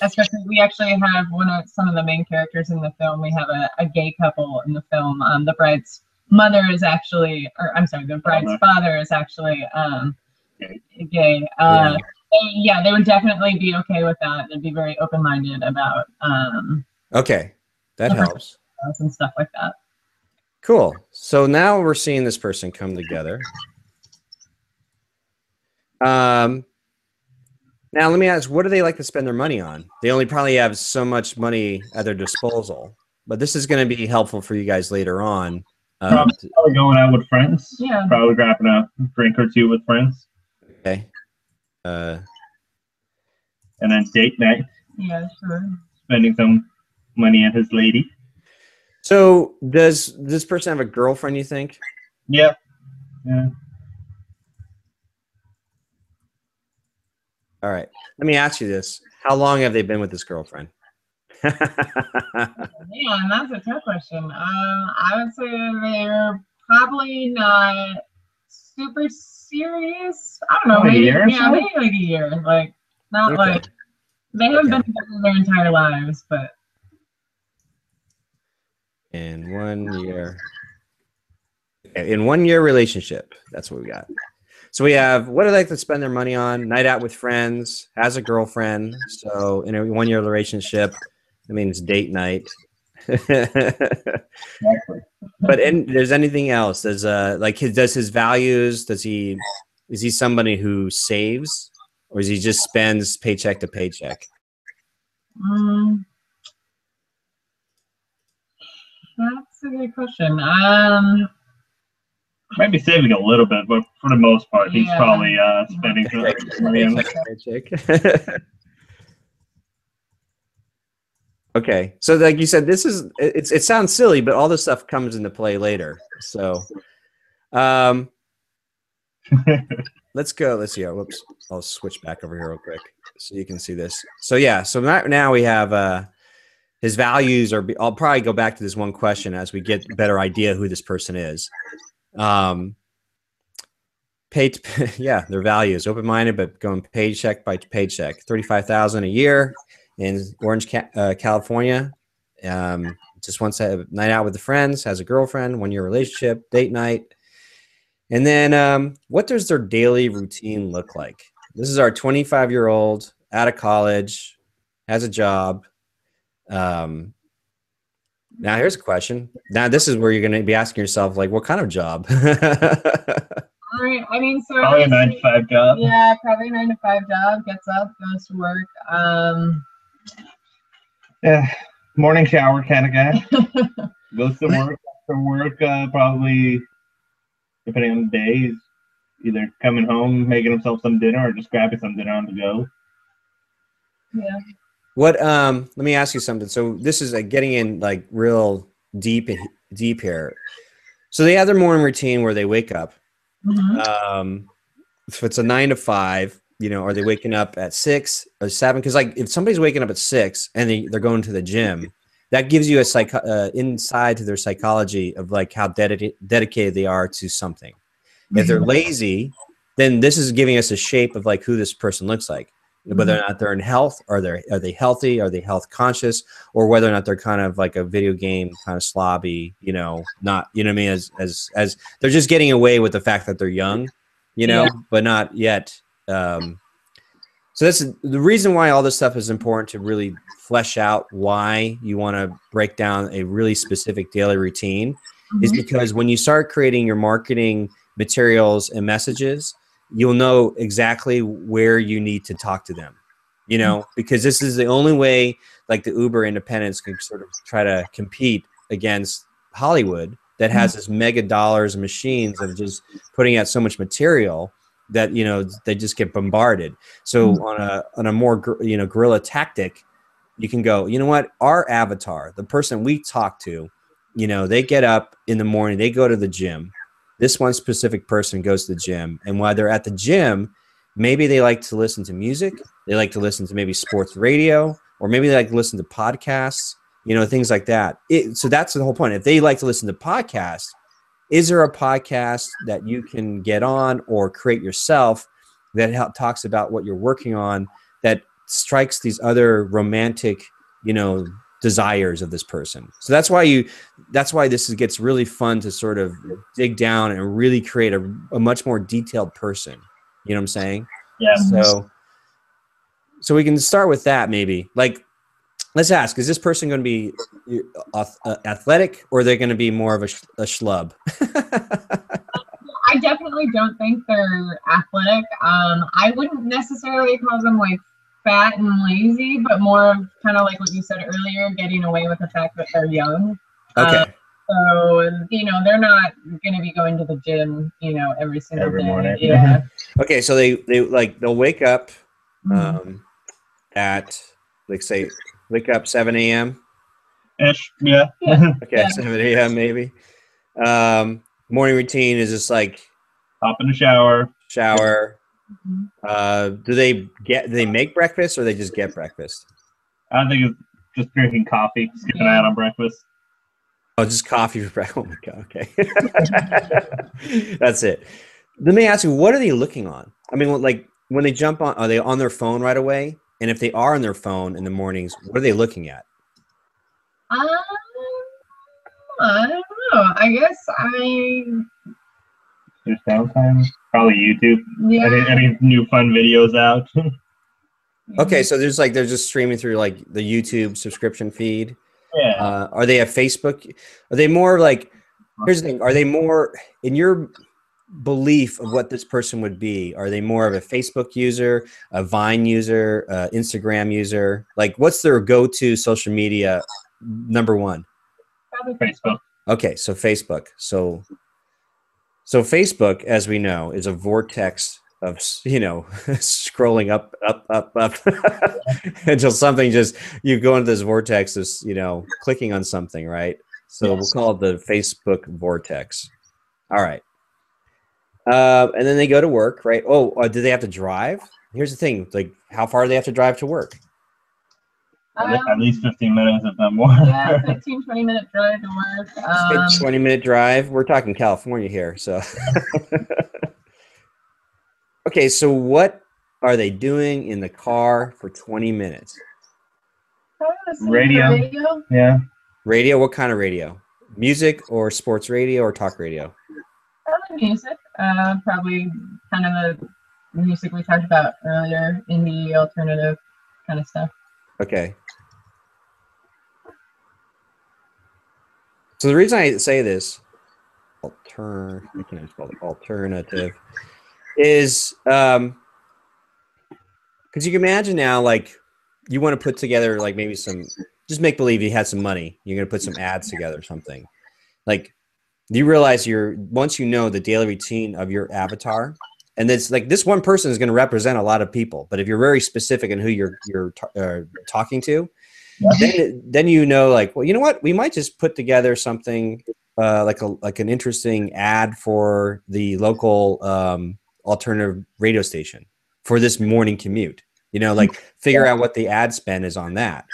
especially we actually have one of some of the main characters in the film. We have a, a gay couple in the film. Um, the bride's mother is actually, or I'm sorry, the bride's Father. father is actually um, Gay. gay. Uh, Yeah. they- yeah, they would definitely be okay with that. They'd be very open-minded about um, okay that helps and stuff like that. Cool. So now we're seeing this person come together. Um, now let me ask, what do they like to spend their money on? They only probably have so much money at their disposal, but this is going to be helpful for you guys later on. Um, Probably. Probably going out with friends. Yeah. Probably grabbing a drink or two with friends, okay. Uh, and then date night, Yeah, sure. spending some money on his lady. so does this person have a girlfriend? You think? Yeah. Yeah. All right. Let me ask you this: How long have they been with this girlfriend? (laughs) Man, that's a tough question. Um, I would say they're probably not super serious. I don't know, a maybe year yeah, so? maybe like a year. Like not Okay. like they haven't Okay. been together their entire lives, but in one year in one year relationship that's what we got so we have what do they like to spend their money on night out with friends has a girlfriend so in a one year relationship that means date night (laughs) Exactly. but in, there's anything else does uh like his does his values does he is he somebody who saves or is he just spends paycheck to paycheck mm, that's a good question. Um, Might be saving a little bit, but for the most part, he's Yeah. probably uh, spending some (laughs) money on Paycheck (laughs) paycheck. Okay, so like you said, this is it- it's it sounds silly, but all this stuff comes into play later. So, um, (laughs) let's go. Let's see. Whoops, I'll switch back over here real quick so you can see this. So yeah, so now now we have uh his values are. I'll probably go back to this one question as we get a better idea who this person is. Um, pay (laughs) yeah their values open minded but going paycheck by paycheck 35000 a year in orange Ca- uh, california um, just wants to have a night out with the friends has a girlfriend one year relationship date night and then um, what does their daily routine look like this is our 25 year old out of college has a job. Um, now here's a question. Now this is where you're going to be asking yourself, like, what kind of job? All (laughs) right. I mean, so Probably a nine to five job. Yeah, probably nine to five job. Gets up, goes to work. Um, Yeah. Morning shower kind of guy. (laughs) Goes to work. After work, uh, probably depending on the day, he's either coming home, making himself some dinner, or just grabbing some dinner on the go. yeah. what? Um, let me ask you something. So this is like getting in like real deep, deep here. So they have their morning routine where they wake up. Mhm. um if it's a nine to five you know are they waking up at six or seven? Because like if somebody's waking up at six and they, they're going to the gym that gives you a psych uh, inside to their psychology of like how dedicated dedicated they are to something. If they're lazy then this is giving us a shape of like who this person looks like whether or not they're in health are they are they healthy are they health conscious or whether or not they're kind of like a video game kind of slobby you know not you know what i mean as as as they're just getting away with the fact that they're young you know Yeah. but not yet um so that's the reason why all this stuff is important to really flesh out why you want to break down a really specific daily routine is Mhm. because when you start creating your marketing materials and messages, you'll know exactly where you need to talk to them. You know, because this is the only way like the Uber independents can sort of try to compete against Hollywood that has this mega dollars and machines of just putting out so much material that you know they just get bombarded. So hmm. on a on a more you know guerrilla tactic, you can go. You know what? Our avatar, the person we talk to, you know, they get up in the morning, they go to the gym. This one specific person goes to the gym, and while they're at the gym, maybe they like to listen to music. They like to listen to maybe sports radio, or maybe they like to listen to podcasts. You know, things like that. It, so that's the whole point. If they like to listen to podcasts, is there a podcast that you can get on or create yourself that help, talks about what you're working on that strikes these other romantic, you know, desires of this person. So that's why you that's why this is, gets really fun to sort of dig down and really create a, a much more detailed person. You know what I'm saying? Yeah. So so we can start with that maybe. Like let's ask is this person going to be uh, uh, athletic or are they going to be more of a, sh- a schlub? (laughs) I definitely don't think they're athletic. Um, I wouldn't necessarily call them like fat and lazy, but more of kind of like what you said earlier, getting away with the fact that they're young. okay. Uh, So you know they're not going to be going to the gym, you know, every single Every day. morning. Yeah. okay, so they they like they'll wake up Mhm. um at like say wake up 7 a.m. Ish. Yeah. Yeah. (laughs) Okay, Yeah. 7 a.m. maybe. Um morning routine is just like Hop in the shower. shower. Mhm. Uh do they get do they make breakfast or they just get breakfast? I don't think it's just drinking coffee, skipping Yeah. out on breakfast. Oh, just coffee for breakfast. (laughs) Oh my god. Okay, (laughs) that's it. Let me ask you, what are they looking on? I mean, like when they jump on, are they on their phone right away? And if they are on their phone in the mornings, what are they looking at? Um, I don't know. I guess I There's downtime. Probably YouTube. yeah. Any, any new fun videos out? (laughs) Okay, so there's like they're just streaming through like the YouTube subscription feed. yeah. Uh, are they a Facebook? Are they more like? Here's the thing: Are they more in your belief of what this person would be? Are they more of a Facebook user, a Vine user, uh, Instagram user? Like, what's their go-to social media number one? Probably Facebook. Okay, so Facebook. So, so Facebook, as we know, is a vortex of you know (laughs) scrolling up, up, up, up (laughs) until something just you go into this vortex of you know clicking on something, right? So we'll call it the Facebook vortex. All right, uh, and then they go to work, right? Oh, uh, do they have to drive? Here's the thing: like, how far do they have to drive to work? Um, At least 15 minutes, if not more. yeah, (laughs) 15, 20 minute drive to work. Um, It's a 20 minute drive. We're talking California here. So, (laughs) okay. So, what are they doing in the car for 20 minutes? probably listening to Radio. radio. yeah. Radio? What kind of radio? Music or sports radio or talk radio? Probably music. Uh, probably kind of the music we talked about earlier, indie, alternative kind of stuff. Okay. So the reason I say this, altern, alternative, is um, because you can imagine now, like you want to put together like maybe some, just make believe you had some money. You're gonna put some ads together, or something. Like you realize you're once you know the daily routine of your avatar, and it's like this one person is going to represent a lot of people. But if you're very specific in who you're you're uh, talking to, then then you know like well you know what we might just put together something uh, like a like an interesting ad for the local um, alternative radio station for this morning commute. You know, like (laughs) figure out what the ad spend is on that,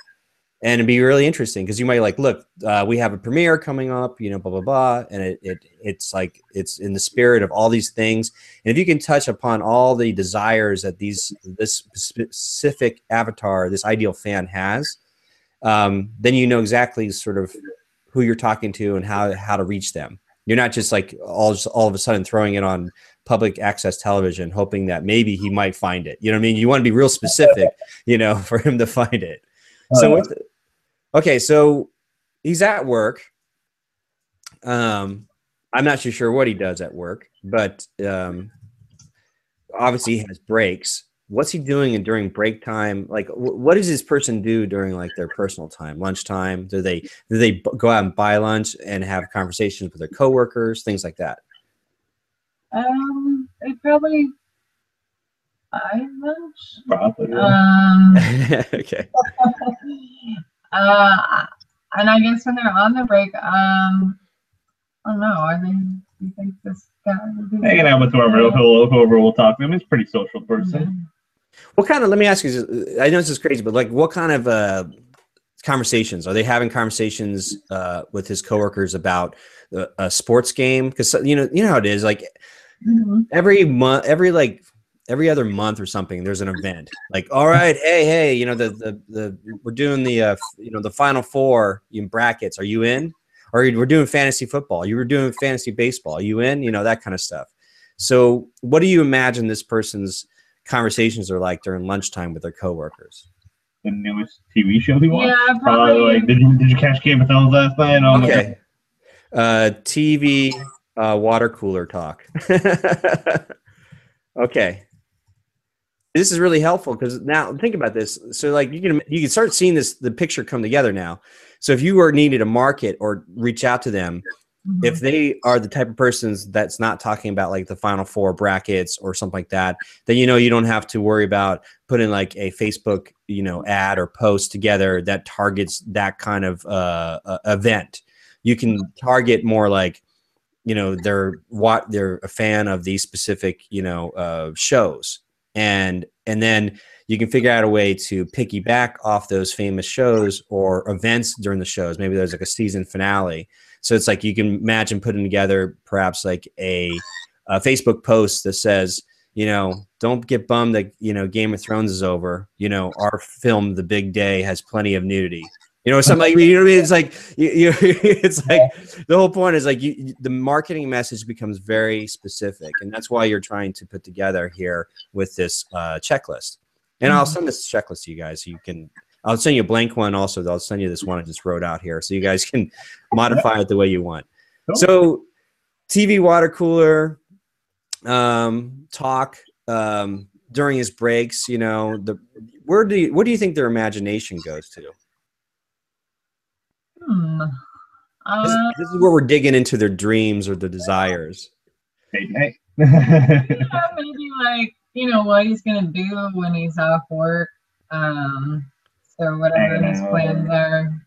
and it'd be really interesting because you might like look uh, we have a premiere coming up, you know, blah blah blah, and it, it it's like it's in the spirit of all these things, and if you can touch upon all the desires that these this specific avatar, this ideal fan has um, then you know exactly sort of who you're talking to and how how to reach them. You're not just like all just all of a sudden throwing it on public access television, hoping that maybe he might find it. You know what I mean? You want to be real specific, you know, (laughs) for him to find it. So, with, okay, so he's at work. Um, I'm not too sure what he does at work, but um, obviously he has breaks. What's he doing during break time? Like what does this person do during like their personal time? Lunchtime? Do they do they go out and buy lunch and have conversations with their coworkers things like that? Um they probably buy lunch Probably. um (laughs) okay (laughs) uh and i guess when they're on the break um i don't know are they do you think this guy would be Hanging out with whoever, whoever will talk to him. He's a pretty social person. what kind of let me ask you i know this is crazy but like what kind of uh conversations are they having conversations uh with his coworkers about a, a sports game because you know you know how it is like Mhm. every month every like every other month or something there's an event. Like all right hey hey you know the the, the we're doing the uh, you know the final four in brackets. Are you in? Or we're doing fantasy football. You were doing fantasy baseball. Are you in? You know that kind of stuff. So what do you imagine this person's conversations are like during lunchtime with their coworkers? The newest TV show he watched. yeah Probably probably. like, did you did you catch Game of Thrones last night? Oh okay. uh tv uh water cooler talk. (laughs) Okay this is really helpful because now think about this. So like you can you can start seeing this the picture come together now. So if you were needed to market or reach out to them Mhm. if they are the type of persons that's not talking about like the final four brackets or something like that then you know you don't have to worry about putting like a facebook you know ad or post together that targets that kind of uh, uh, event. You can target more like you know they're what they're a fan of these specific you know uh, shows and and then you can figure out a way to piggyback off those famous shows or events during the shows. Maybe there's like a season finale. So it's like you can imagine putting together perhaps like a, a facebook post that says you know don't get bummed that you know game of thrones is over. You know our film the big day has plenty of nudity you know something like you know what I mean? it's like you, you (laughs) it's like the whole point is like you, the marketing message becomes very specific and that's why you're trying to put together here with this uh, checklist. And i'll Mhm. send this checklist to you guys so you can i'll send you a blank one also i'll send you this one i just wrote out here so you guys can (laughs) modify it the way you want. So tv water cooler um, talk um, during his breaks you know the where do you, where do you think their imagination goes to Hmm. this, Uh, this is where we're digging into their dreams or their desires Date (laughs) yeah, maybe like you know what he's gonna do when he's off work. Um, so whatever Hanging his out. plans are.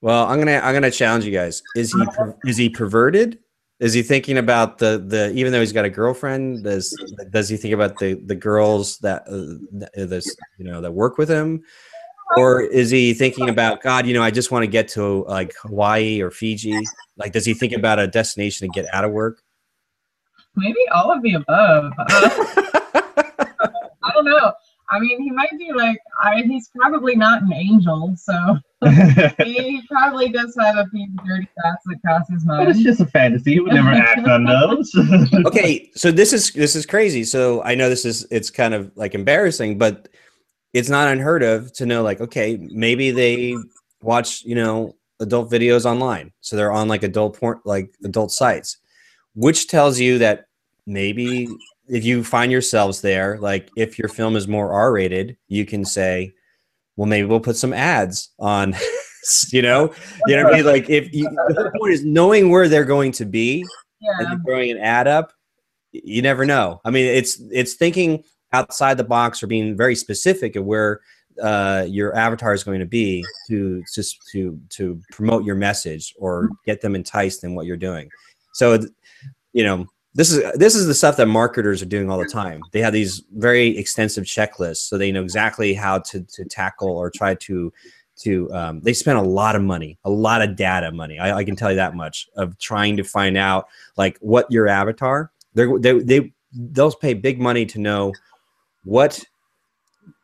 Well, I'm gonna I'm gonna challenge you guys. Is he per- is he perverted? Is he thinking about the the even though he's got a girlfriend? Does does he think about the the girls that uh, that- this you know that work with him, or is he thinking about God? You know, I just want to get to like Hawaii or Fiji. Like, does he think about a destination to get out of work? Maybe all of the above. Uh, (laughs) I don't know. I mean, he might be like, I, he's probably not an angel, so (laughs) he probably does have a few dirty thoughts that cross his but mind. it's just a fantasy. He would never (laughs) act on those. okay, so this is this is crazy. So I know this is it's kind of like embarrassing, but it's not unheard of to know like okay maybe they watch you know adult videos online. So they're on like adult porn like adult sites which tells you that maybe if you find yourselves there like if your film is more r-rated you can say well maybe we'll put some ads on (laughs) you know? You know what i mean? Like if you, the whole point is knowing where they're going to be Yeah. and throwing an ad up you never know. I mean it's it's thinking outside the box or being very specific of where uh, your avatar is going to be to just to to promote your message or get them enticed in what you're doing. So you know this is this is the stuff that marketers are doing all the time. They have these very extensive checklists so they know exactly how to to tackle or try to to um, they spend a lot of money a lot of data money. I, I can tell you that much of trying to find out like what your avatar they're, they they they'll pay big money to know what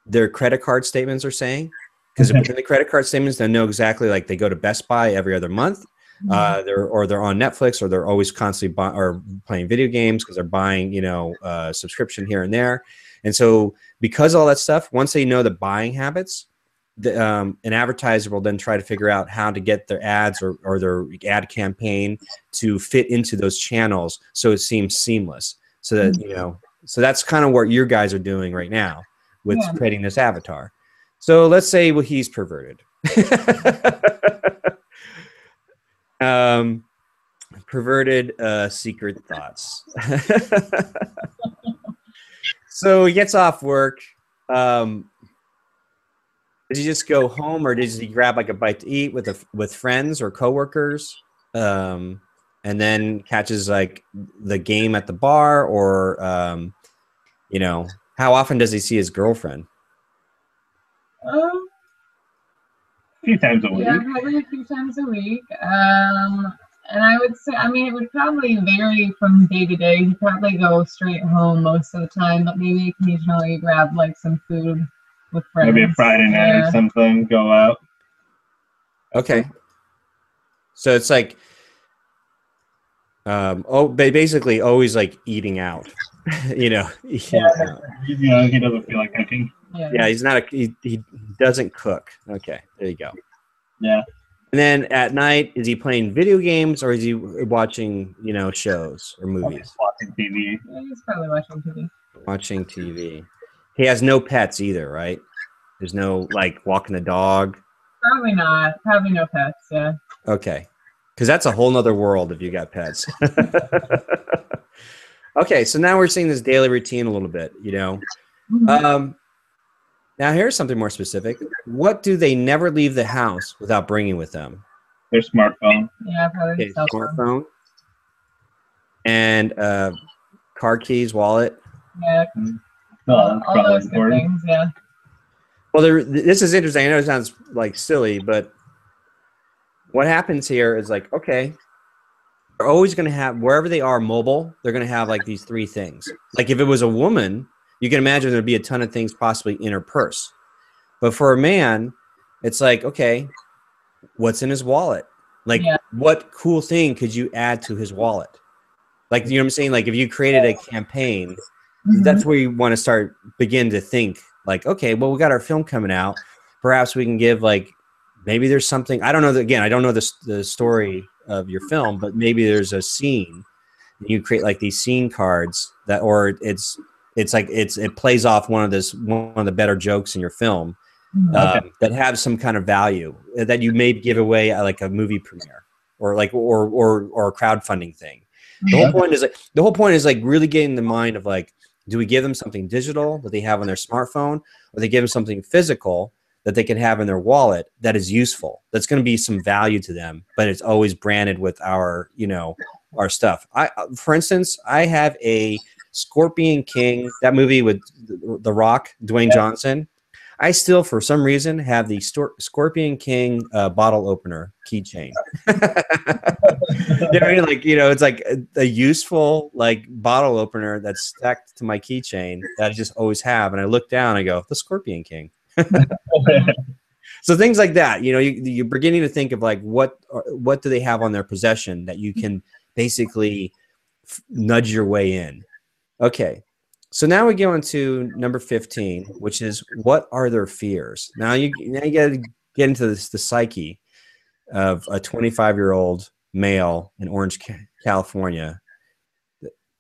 their credit card statements are saying because within the credit card statements they know exactly like they go to best buy every other month uh, they're or they're on netflix or they're always constantly buy, or playing video games because they're buying you know uh, subscription here and there. And so because of all that stuff once they know the buying habits the, um, an advertiser will then try to figure out how to get their ads or, or their ad campaign to fit into those channels so it seems seamless so that you know so that's kind of what your guys are doing right now with Yeah. creating this avatar. So let's say well he's perverted. (laughs) Um perverted uh secret thoughts. (laughs) So he gets off work um does he just go home or does he grab like a bite to eat with a, with friends or coworkers? Um and then catches like the game at the bar or um you know how often does he see his girlfriend Um, A few times a week. yeah, probably a few times a week. Um, and I would say, I mean, it would probably vary from day to day. He'd probably go straight home most of the time, but maybe occasionally grab like some food with friends. Maybe a Friday night Yeah. or something. Go out. Okay. So it's like, um, oh, ba- basically always like eating out, (laughs) you know. (laughs) Yeah. You know, he doesn't feel like cooking. Yeah. Yeah, he's not a he, he doesn't cook. Okay, there you go. Yeah. And then at night, is he playing video games or is he watching, you know, shows or movies? Watching TV. Yeah, he's probably watching TV. Watching TV. He has no pets either, right? There's no like walking the dog. Probably not. Probably no pets. Yeah. Okay. Because that's a whole nother world if you got pets. (laughs) okay, so now we're seeing this daily routine a little bit, you know. Um, now here's something more specific. What do they never leave the house without bringing with them? Their smartphone. yeah, probably Okay, his cell phone. smartphone and uh, car keys, wallet. Yeah. No, all, that's all probably those good things. Yeah. Well, there, this is interesting. I know it sounds like silly, but what happens here is like, okay, they're always going to have wherever they are mobile. They're going to have like these three things. Like if it was a woman, you can imagine there'd be a ton of things possibly in her purse. But for a man, it's like, okay, what's in his wallet? Like, Yeah. what cool thing could you add to his wallet? Like, you know what I'm saying? Like, if you created a campaign, mm-hmm. that's where you want to start begin to think like okay well we got our film coming out perhaps we can give like maybe there's something i don't know that again i don't know the, the story of your film but maybe there's a scene and you create like these scene cards that or it's it's like it's it plays off one of this one of the better jokes in your film Mhm. um, that have some kind of value uh, that you may give away at like a movie premiere or like or or or a crowdfunding thing. The whole point is like the whole point is like really getting the mind of like do we give them something digital that they have on their smartphone or they give them something physical that they can have in their wallet that is useful that's going to be some value to them but it's always branded with our you know our stuff i uh, for instance i have a scorpion king that movie with the, rock dwayne johnson i still for some reason have the Stor- scorpion king uh, bottle opener keychain (laughs) you know I mean? Like, you know, it's like a, a useful like bottle opener that's stacked to my keychain that I just always have. And I look down, I go, the Scorpion King. (laughs) So things like that, you know, you, you're beginning to think of like what what do they have on their possession that you can basically nudge your way in. Okay, So now we go into number 15, which is what are their fears? Now you now you got to get into this the psyche of a 25 year old male in Orange, California.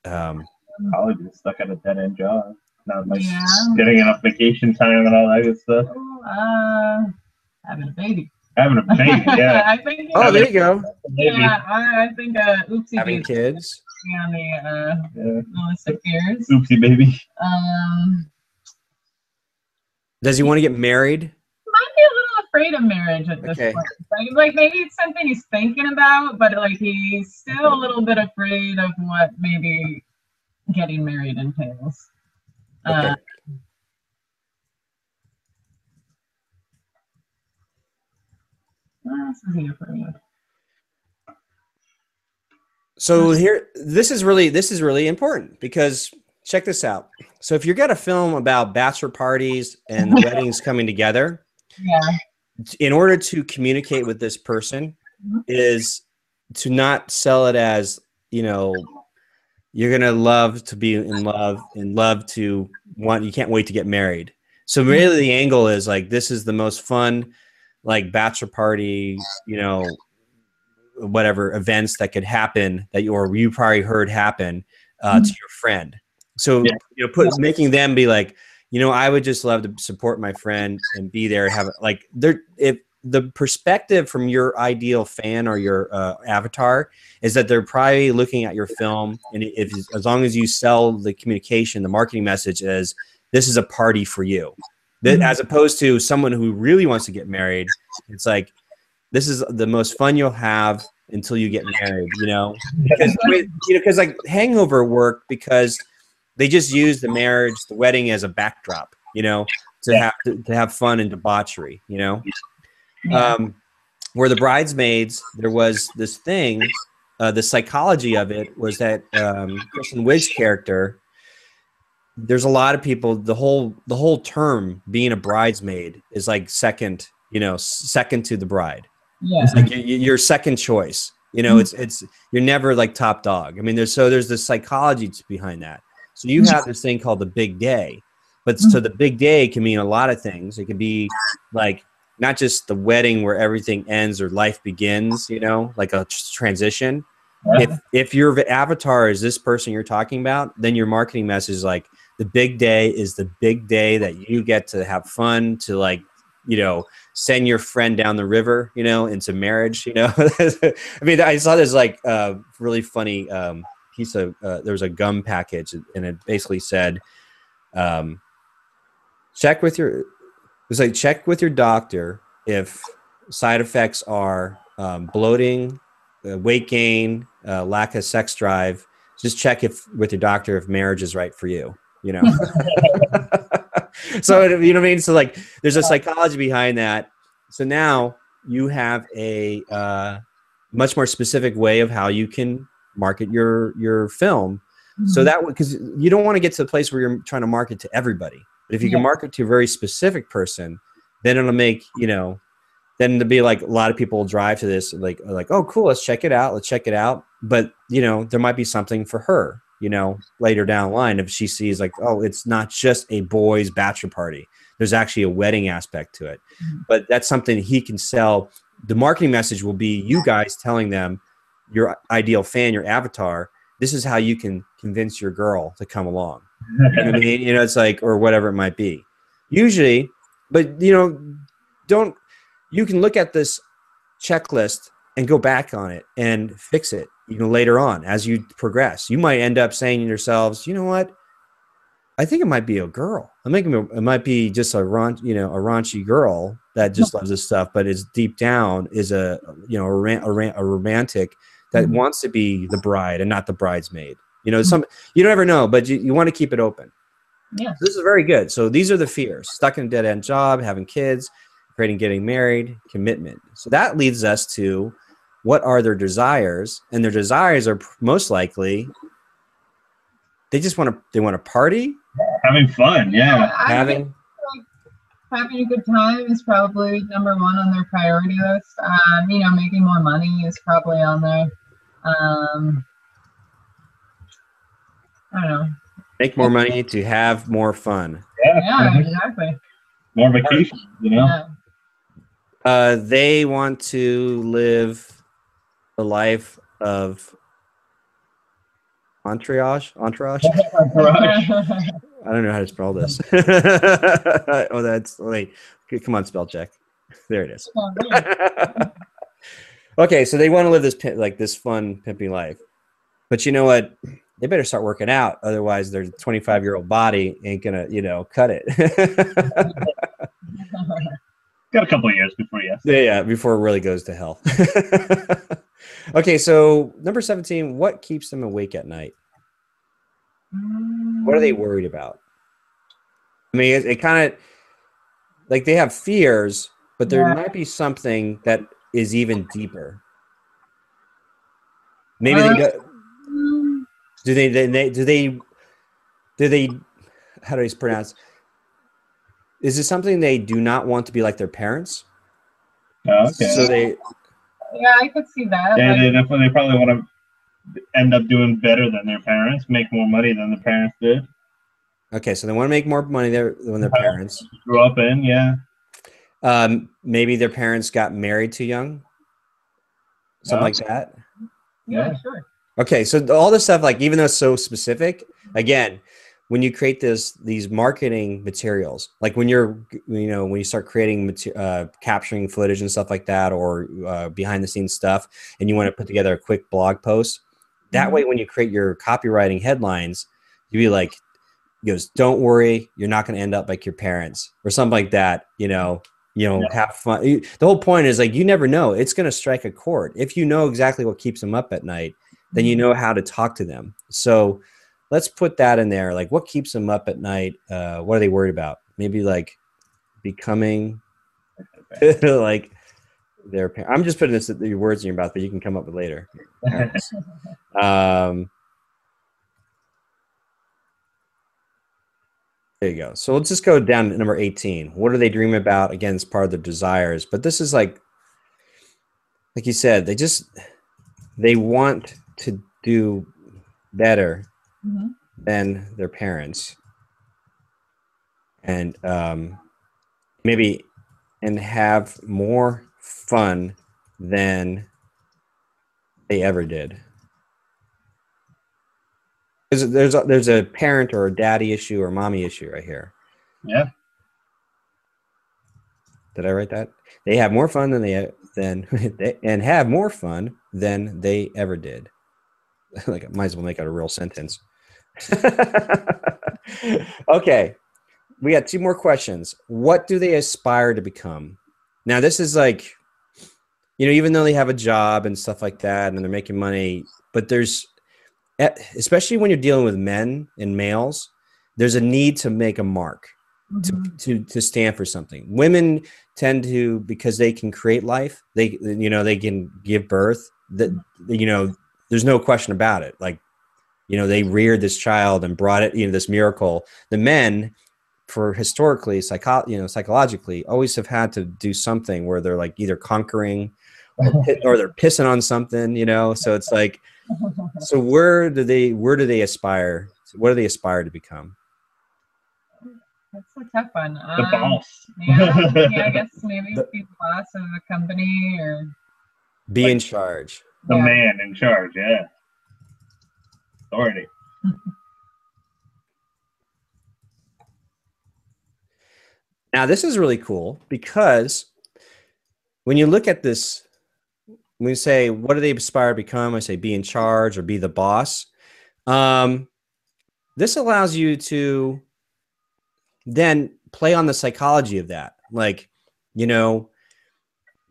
Um, Probably been stuck at a dead end job. Not like Yeah. getting enough vacation time and all that good stuff. Uh, having a baby. Having a (laughs) baby, yeah. I think. oh, there you go. Yeah, I, I think uh, oopsie Having baby kids. on the uh, Yeah. list of fears. Oopsie baby. Um, Does he want to get married? might be a little afraid of marriage at this Okay. point. Like, like maybe it's something he's thinking about, but like he's still a little bit afraid of what maybe getting married entails. Okay. Uh, what else is he afraid of? So here, this is really this is really important because check this out. So if you got a film about bachelor parties and (laughs) weddings coming together, Yeah. in order to communicate with this person, Mhm. is to not sell it as you know you're gonna love to be in love and love to want you can't wait to get married. So really the angle is like this is the most fun like bachelor party, you know, whatever events that could happen that you or you probably heard happen uh, to your friend. So Yeah. you know, put making them be like, you know, I would just love to support my friend and be there. Have like there if the perspective from your ideal fan or your uh, avatar is that they're probably looking at your film, and if as long as you sell the communication, the marketing message is this is a party for you, that Mhm. as opposed to someone who really wants to get married, it's like this is the most fun you'll have until you get married. You know, because you know, because like Hangover worked because they just use the marriage, the wedding as a backdrop. You know, to have to, to have fun and debauchery. You know. Um, where the bridesmaids, there was this thing. Uh, the psychology of it was that um, Kristen Wiig's character. There's a lot of people. The whole the whole term being a bridesmaid is like second, you know, second to the bride. yeah. It's like your second choice. You know, it's it's you're never like top dog. I mean, there's so there's this psychology behind that. So you have this thing called the big day, but so the big day can mean a lot of things. It could be like not just the wedding where everything ends or life begins. You know, like a tr- transition. If if your avatar is this person you're talking about, then your marketing message is like the big day is the big day that you get to have fun to like you know send your friend down the river you know into marriage you know (laughs) i mean i saw this like uh really funny um piece of uh, there was a gum package and it basically said um check with your was like check with your doctor if side effects are um, bloating uh, weight gain uh, lack of sex drive. Just check if with your doctor if marriage is right for you you know? (laughs) So you know what i mean? So like there's a psychology behind that. So now you have a uh, much more specific way of how you can market your your film. So that because you don't want to get to the place where you're trying to market to everybody but if you can market to a very specific person then it'll make you know then to be like a lot of people will drive to this like like oh cool let's check it out let's check it out. But you know there might be something for her you know later down the line if she sees like oh it's not just a boys bachelor party. There's actually a wedding aspect to it. Mhm. but that's something he can sell. The marketing message will be you guys telling them your ideal fan your avatar this is how you can convince your girl to come along and I mean, you know, it's like, or whatever it might be. Usually, but you know, don't you can look at this checklist and go back on it and fix it, you know, later on as you progress. You might end up saying to yourselves, you know what? I think it might be a girl. I think it might be just a raunch, you know, a raunchy girl that just loves this stuff, but is deep down is a you know a, ran- a, ran- a romantic that Mhm. wants to be the bride and not the bridesmaid. You know, some you don't ever know, but you, you want to keep it open. Yeah. This is very good. So these are the fears: stuck in a dead end job, having kids, afraid of getting married, commitment. So that leads us to what are their desires, and their desires are most likely they just want to they want to party, Having fun, yeah. I think having having a good time is probably number one on their priority list. Um, you know, making more money is probably on there. Um, I don't know. Make more money to have more fun. Yeah, Yeah, exactly. more vacation. You know. Yeah. Uh, they want to live the life of entourage. Entourage. (laughs) Entourage. I don't know how to spell this. (laughs) oh, that's wait. Come on, spell check. (laughs) There it is. Okay, so they want to live this like this fun pimping life, but you know what? They better start working out, otherwise their 25 year old body ain't gonna, you know, cut it. (laughs) Got a couple of years before yes. yeah, yeah, before it really goes to hell. (laughs) okay, so number 17, what keeps them awake at night? What are they worried about? I mean, it, it kind of like they have fears, but there Yeah. might be something that is even deeper. Maybe they Uh, do, Mm, do they, they, they do they do they how do I pronounce? Is it something they do not want to be like their parents? Oh, okay. So they Yeah, I could see that. yeah, like- they definitely they probably want to end up doing better than their parents, make more money than the parents did. okay, so they want to make more money there than their parents. Grew up in, yeah. Um, maybe their parents got married too young, something Yeah. like that. yeah, yeah. sure. Okay, so all this stuff, like even though it's so specific, again, when you create this these marketing materials, like when you're, you know, when you start creating mater- uh, capturing footage and stuff like that, or uh, behind the scenes stuff, and you want to put together a quick blog post, that way, when you create your copywriting headlines, you be like, he goes, "Don't worry, you're not going to end up like your parents," or something like that. You know, you know, Yeah. have fun. The whole point is like you never know; it's going to strike a chord if you know exactly what keeps them up at night then you know how to talk to them. So let's put that in there. Like, what keeps them up at night? Uh, what are they worried about? Maybe like becoming (laughs) like their parents. I'm just putting this your words in your mouth, but you can come up with later. (laughs) Um, there you go. So let's just go down to number 18. What do they dream about? Again, it's part of their desires, but this is like, like you said, they just they want to do better Mhm. than their parents. And um, maybe and have more fun than they ever did. There's a, there's a, there's a parent or a daddy issue or mommy issue right here. Yeah. did i write that? They have more fun than they than (laughs) they, and have more fun than they ever did (laughs) like I might as well make it a real sentence. (laughs) Okay. We got two more questions. What do they aspire to become? Now this is like you know even though they have a job and stuff like that and they're making money but there's e- especially when you're dealing with men and males there's a need to make a mark to, Mhm. to to stand for something. Women tend to because they can create life they you know they can give birth that you know there's no question about it. Like you know they reared this child and brought it you know this miracle. The men for historically psycho you know psychologically always have had to do something where they're like either conquering or, (laughs) or they're pissing on something you know? So it's like (laughs) so where do they where do they aspire what do they aspire to become? That's a tough one. The Um, boss. Yeah, yeah, I (laughs) guess maybe The- be the boss of a company or be in charge the Yeah. man in charge, yeah. Authority. (laughs) Now, this is really cool because when you look at this, when you say, what do they aspire to become? I say, be in charge or be the boss. Um, this allows you to then play on the psychology of that. Like, you know,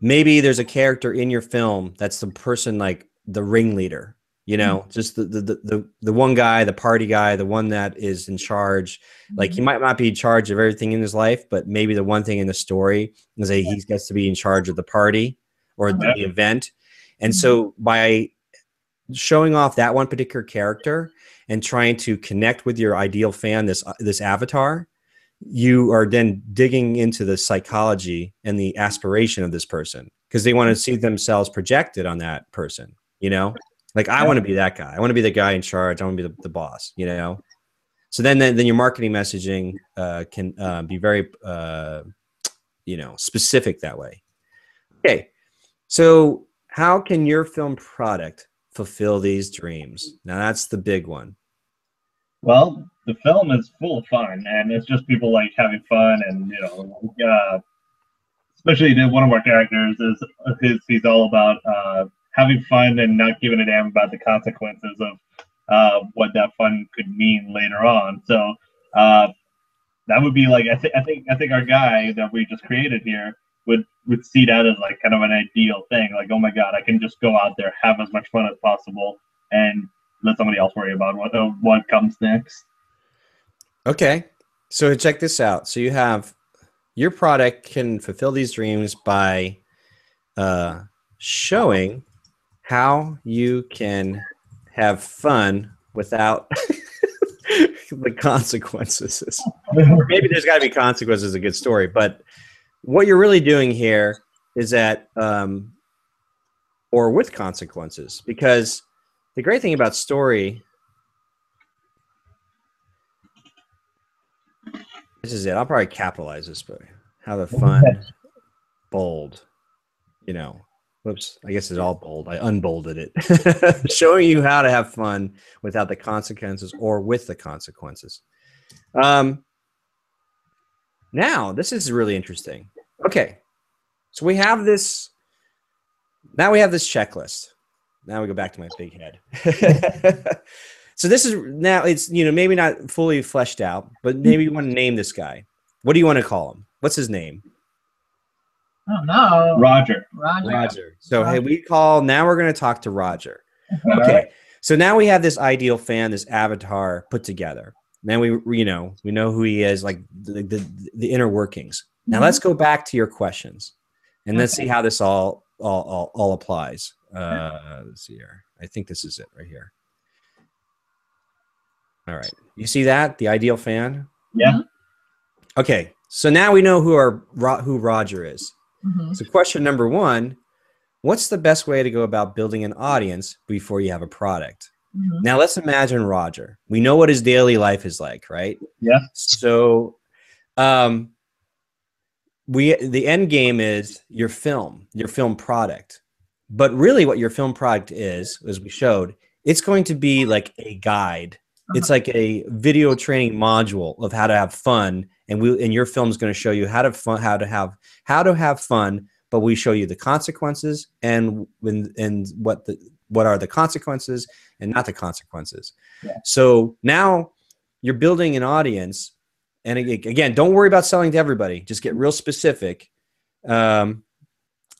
maybe there's a character in your film that's the person like the ringleader, you know, mm-hmm. just the, the, the, the, one guy, the party guy, the one that is in charge. Like he mm-hmm. might not be in charge of everything in his life, but maybe the one thing in the story is that he gets to be in charge of the party or the, event. And so mm-hmm. by showing off that one particular character and trying to connect with your ideal fan, this this avatar, you are then digging into the psychology and the aspiration of this person because they want to see themselves projected on that person. You know, like I want to be that guy. I want to be the guy in charge. I want to be the, the boss. You know. So then, then, then your marketing messaging uh, can uh, be very, uh, you know, specific that way. Okay, so how can your film product fulfill these dreams? Now that's the big one. Well, the film is full of fun, and it's just people like having fun, and you know, uh, especially one of our characters is his. He's all about uh, having fun and not giving a damn about the consequences of uh, what that fun could mean later on. So uh, that would be like I, th- I think I think our guy that we just created here would would see that as like kind of an ideal thing. Like, oh my god, I can just go out there, have as much fun as possible, and let somebody else worry about what uh, what comes next. Okay, so check this out. So you have your product can fulfill these dreams by uh, showing how you can have fun without (laughs) the consequences. (laughs) Maybe there's got to be consequences. A good story, but what you're really doing here is that, um, or with consequences, because the great thing about story. This is it. I'll probably capitalize this, but how the fun, bold, you know, whoops, I guess it's all bold. I unbolded it. (laughs) Showing you how to have fun without the consequences or with the consequences. Um, now, this is really interesting. Okay. So we have this. Now we have this checklist. Now we go back to my big head. (laughs) (laughs) so this is now it's you know maybe not fully fleshed out, but maybe you want to name this guy. What do you want to call him? What's his name? Oh no. Roger. Roger. Roger. So hey, we call now we're going to talk to Roger. (laughs) Okay. So now we have this ideal fan, this avatar put together. Then we, you know, we know who he is, like the the, the inner workings. Now let's go back to your questions, and let's see how this all all all, all applies. Uh, let's see here. I think this is it right here. All right. You see that the ideal fan? Yeah. Okay. So now we know who our who Roger is. Mhm. So question number one: What's the best way to go about building an audience before you have a product? Mhm. Now let's imagine Roger. We know what his daily life is like, right? Yeah. So, um, we the end game is your film, your film product. But really, what your film product is, as we showed, it's going to be like a guide. It's like a video training module of how to have fun, and we and your film is going to show you how to fun, how to have how to have fun. But we show you the consequences and when and what the what are the consequences and not the consequences. Yeah. So now you're building an audience, and again, don't worry about selling to everybody. Just get real specific. Um,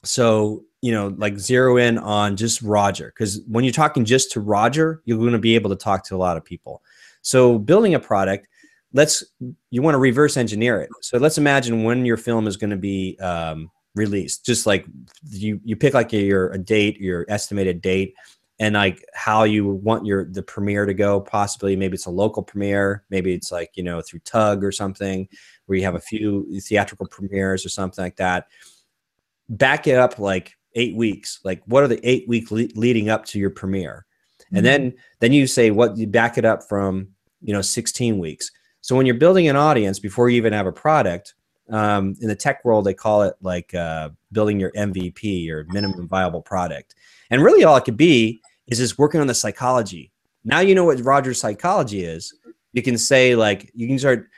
so you know, like zero in on just Roger, because when you're talking just to Roger, you're going to be able to talk to a lot of people. So building a product, let's you want to reverse engineer it. So let's imagine when your film is going to be um, released. Just like you you pick like your a date, your estimated date, and like how you want your the premiere to go. Possibly maybe it's a local premiere, maybe it's like you know through Tugg or something, where you have a few theatrical premieres or something like that. Back it up like eight weeks. Like what are the eight week le- leading up to your premiere? and then then you say what you back it up from you know 16 weeks. So when you're building an audience before you even have a product um, in the tech world they call it like uh, building your mvp or minimum viable product. And really all it could be is just working on the psychology. Now you know what roger's psychology is. You can say like you can start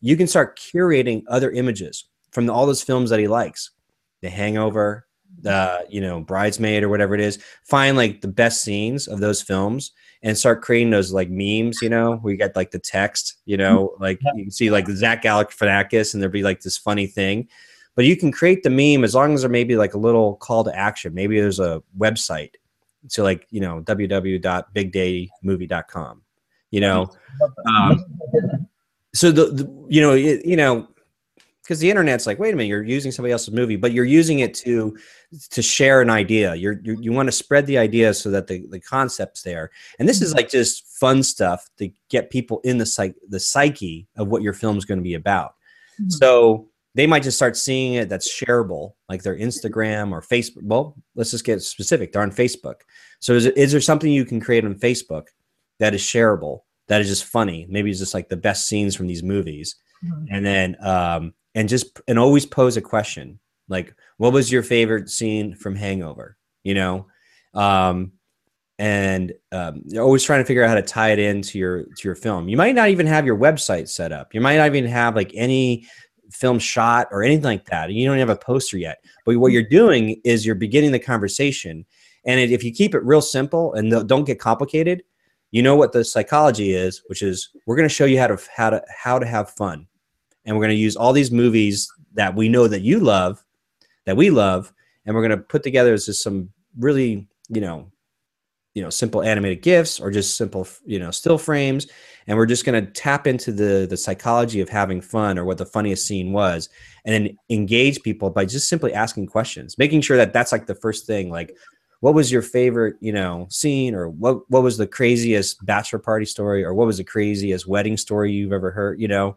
you can start curating other images from all those films that he likes. The hangover the you know bridesmaid or whatever it is find like the best scenes of those films and start creating those like memes you know we get like the text you know like you can see like zach galifianakis and there'd be like this funny thing. But you can create the meme as long as there may be like a little call to action. Maybe there's a website so like you know www.bigdaymovie.com you know? Um, so the, the you know it, you know because the internet's like wait a minute you're using somebody else's movie but you're using it to to share an idea you're, you're you want to spread the idea so that the, the concept's there and this is like just fun stuff to get people in the psych the psyche of what your film's going to be about Mhm. so they might just start seeing it that's shareable like their instagram or facebook well let's just get specific they're on facebook so is, it, is there something you can create on facebook that is shareable that is just funny. Maybe it's just like the best scenes from these movies, Mhm. and then um, and just and always pose a question like, "What was your favorite scene from Hangover?" You know, um, and um, you're always trying to figure out how to tie it into your to your film. You might not even have your website set up. You might not even have like any film shot or anything like that. And you don't have a poster yet. But what you're doing is you're beginning the conversation. And it, if you keep it real simple and don't- don't get complicated, you know what the psychology is, which is we're going to show you how to how to how to have fun, and we're going to use all these movies that we know that you love, that we love, and we're going to put together just some really you know you know simple animated gifs or just simple you know still frames and we're just going to tap into the the psychology of having fun or what the funniest scene was and then engage people by just simply asking questions making sure that that's like the first thing like what was your favorite you know scene or what what was the craziest bachelor party story or what was the craziest wedding story you've ever heard you know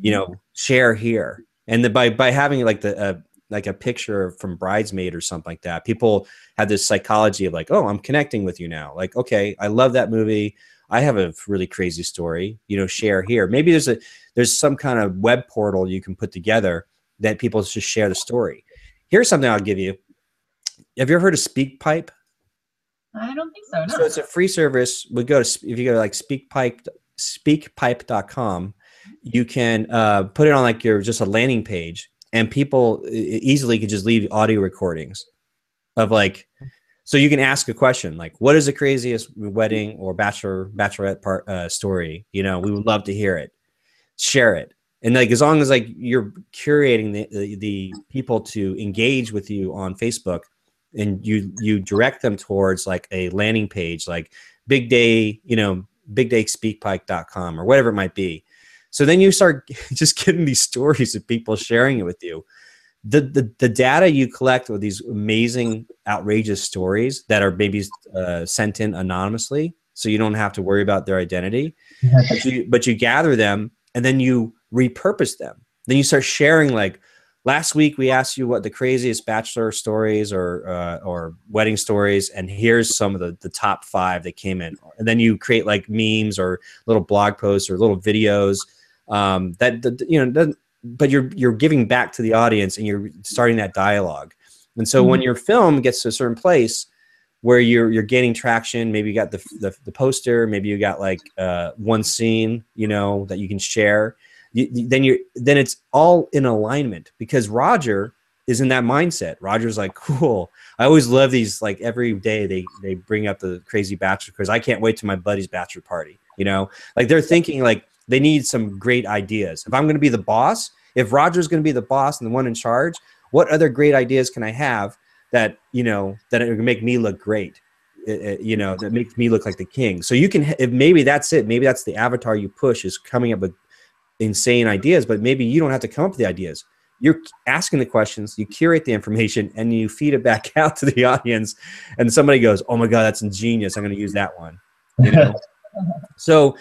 you know share here and the, by by having like the uh, like a picture from bridesmaid or something like that people have this psychology of like oh i'm connecting with you now like okay i love that movie i have a really crazy story you know share here maybe there's a there's some kind of web portal you can put together that people just share the story here's something i'll give you have you ever heard of speakpipe I don't think so. No. so it's a free service. We go to if you go to like speakpipe speakpipe.com, you can uh, put it on like your just a landing page, and people easily can just leave audio recordings of like. So you can ask a question like, "What is the craziest wedding or bachelor bachelorette part uh, story?" You know, we would love to hear it. Share it, and like as long as like you're curating the the, the people to engage with you on Facebook, and you you direct them towards like a landing page like big day you know bigdayspeakpipe.com or whatever it might be so then you start (laughs) just getting these stories of people sharing it with you. The, the the data you collect with these amazing outrageous stories that are maybe uh, sent in anonymously so you don't have to worry about their identity (laughs) but you but you gather them and then you repurpose them. Then you start sharing like last week we asked you what the craziest bachelor stories or uh, or wedding stories and here's some of the the top five that came in. And then you create like memes or little blog posts or little videos um, that, that you know doesn't but you're you're giving back to the audience and you're starting that dialogue and so when your film gets to a certain place where you're you're gaining traction maybe you got the the, the poster maybe you got like uh, one scene you know that you can share you, you- then you're then it's all in alignment because Roger is in that mindset. Roger's like, cool. I always love these. Like every day they they bring up the crazy bachelor because I can't wait to my buddy's bachelor party. You know, like they're thinking like they need some great ideas. If I'm going to be the boss, if Roger's going to be the boss and the one in charge, what other great ideas can I have that you know that it would make me look great? Uh, uh, you know that makes me look like the king. So you can if maybe that's it. Maybe that's the avatar you push is coming up with insane ideas, but maybe you don't have to come up with the ideas. You're asking the questions, you curate the information, and you feed it back (laughs) out to the audience. And somebody goes, "Oh my god, that's ingenious! I'm going to use that one." You know. (laughs) so,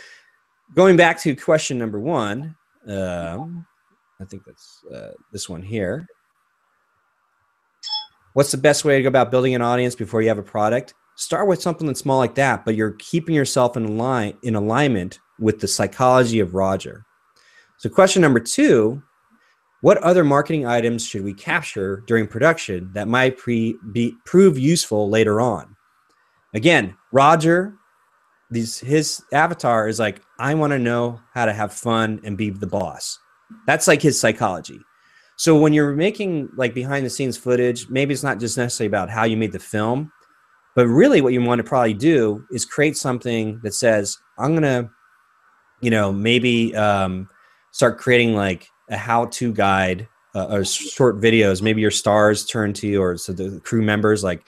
going back to question number one, um, I think that's uh, this one here. What's the best way to go about building an audience before you have a product? Start with something that's small like that, but you're keeping yourself in line in alignment with the psychology of Roger. So, question number two What other marketing items should we capture during production that might pre- be, prove useful later on? Again, Roger, these, his avatar is like, I want to know how to have fun and be the boss. That's like his psychology. So, when you're making like behind the scenes footage, maybe it's not just necessarily about how you made the film, but really what you want to probably do is create something that says, I'm to, you know, maybe um, start creating like a how-to guide uh, or short videos maybe your stars turn to you or so the crew members like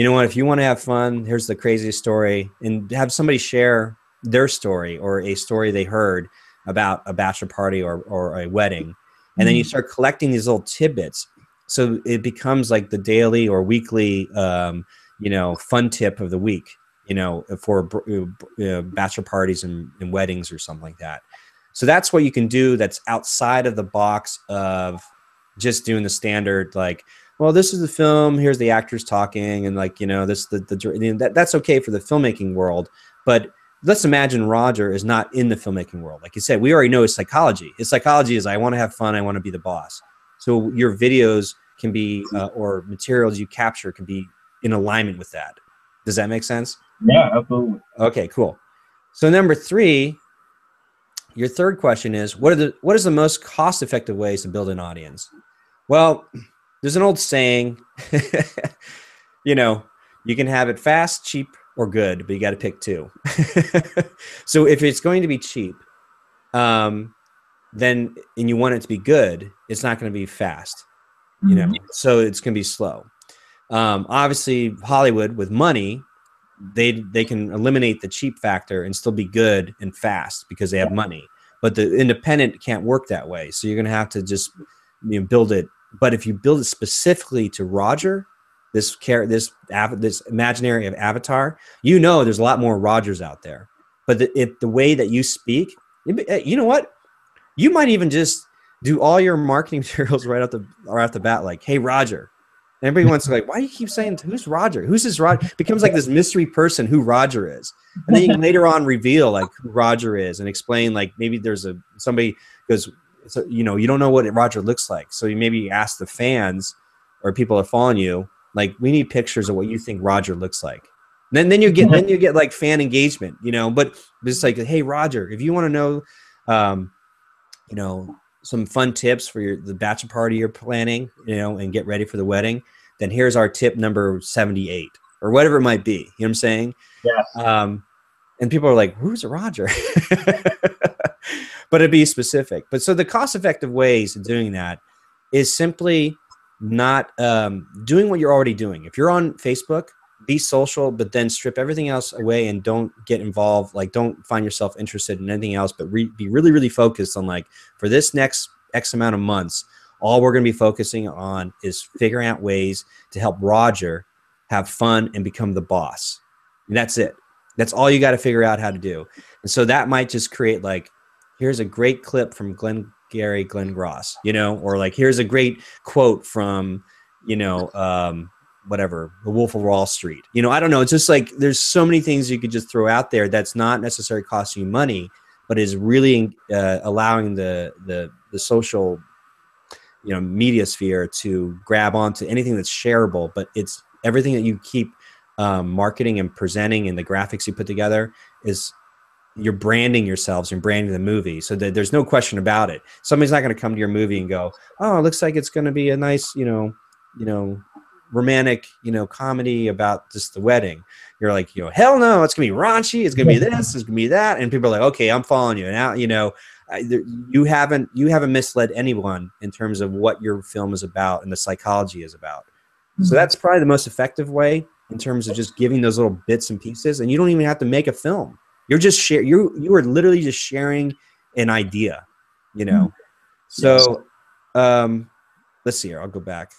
you know what if you want to have fun here's the craziest story and have somebody share their story or a story they heard about a bachelor party or, or a wedding and then you start collecting these little tidbits. So it becomes like the daily or weekly um, you know fun tip of the week you know for uh, bachelor parties and, and weddings or something like that. So that's what you can do that's outside of the box of just doing the standard like, well, this is the film, here's the actors talking, and like, you know, this the the you know, that, that's okay for the filmmaking world, but let's imagine Roger is not in the filmmaking world. Like you said, we already know his psychology. His psychology is I want to have fun, I want to be the boss. So your videos can be uh, or materials you capture can be in alignment with that. Does that make sense? Yeah, absolutely. Okay, cool. So number three, your third question is what are the what is the most cost effective ways to build an audience? Well, there's an old saying, (laughs) you know, you can have it fast, cheap, or good, but you got to pick two. (laughs) so if it's going to be cheap, um, then and you want it to be good, it's not going to be fast, you know. Mm-hmm. So it's going to be slow. Um, obviously, Hollywood with money, they they can eliminate the cheap factor and still be good and fast because they have money. But the independent can't work that way. So you're going to have to just you know, build it. But if you build it specifically to Roger, this care this this imaginary of avatar you know there's a lot more rogers out there. But the, it, the way that you speak eh, you know what? You might even just do all your marketing (laughs) materials right off the right off the bat like hey roger. And everybody wants to like why do you keep saying who's roger? Who's this roger becomes like this mystery person who roger is. And then you can later on reveal like who roger is and explain like maybe there's a somebody goes so, you know you don't know what roger looks like so you maybe ask the fans or people that follow you like we need pictures of what you think Roger looks like. And then then you get then you get like fan engagement, you know. But it's like, hey Roger, if you want to know, um, you know, some fun tips for your the bachelor party you're planning, you know, and get ready for the wedding, then here's our tip number seventy eight or whatever it might be. You know what I'm saying? Yeah. Um, and people are like, who's Roger? (laughs) but it'd be specific. But so the cost effective ways of doing that is simply not um, doing what you're already doing. If you're on Facebook, be social, but then strip everything else away and don't get involved. Like, don't find yourself interested in anything else, but re- be really, really focused on like for this next X amount of months, all we're going to be focusing on is figuring out ways to help Roger have fun and become the boss. And that's it. That's all you got to figure out how to do. And so that might just create like, here's a great clip from Glenn Gary Glenn Gross, you know, or like here's a great quote from, you know, um, whatever, The Wolf of Wall Street. You know, I don't know. It's just like there's so many things you could just throw out there that's not necessarily costing you money, but is really uh, allowing the the the social, you know, media sphere to grab onto anything that's shareable. But it's everything that you keep um, marketing and presenting and the graphics you put together is you're branding yourselves and branding the movie so that there's no question about it. Somebody's not going to come to your movie and go oh it looks like it's going to be a nice you know you know romantic you know comedy about just the wedding. You're like you know hell no it's going to be raunchy it's going to be this it's going to be that and people are like okay i'm following you. Now you know you haven't you haven't misled anyone in terms of what your film is about and the psychology is about. So mm-hmm. that's probably the most effective way in terms of just giving those little bits and pieces and you don't even have to make a film you're just share you you are literally just sharing an idea, you know. Mm-hmm. So um let's see here. I'll go back.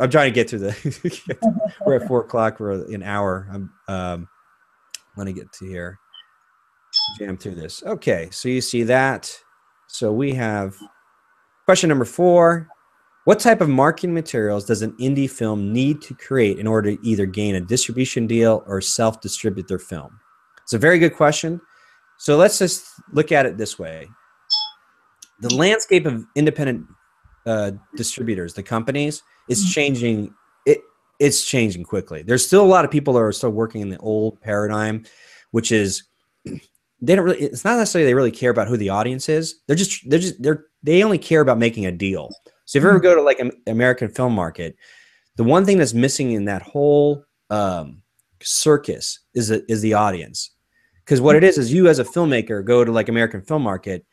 I'm trying to get to the (laughs) we're at four o'clock, for an hour. I'm um let me get to here. Jam through this. Okay, so you see that. So we have question number four. What type of marketing materials does an indie film need to create in order to either gain a distribution deal or self distribute their film? It's a very good question. So let's just look at it this way. The landscape of independent uh, distributors, the companies, is mm-hmm. changing. It it's changing quickly. There's still a lot of people that are still working in the old paradigm, which is (clears throat) they don't really. It's not necessarily they really care about who the audience is. They're just they're just they're they only care about making a deal. So if you ever mm-hmm. go to like an American film market, the one thing that's missing in that whole um, circus is the, is the audience. Because what it is is you as a filmmaker go to like American Film Market,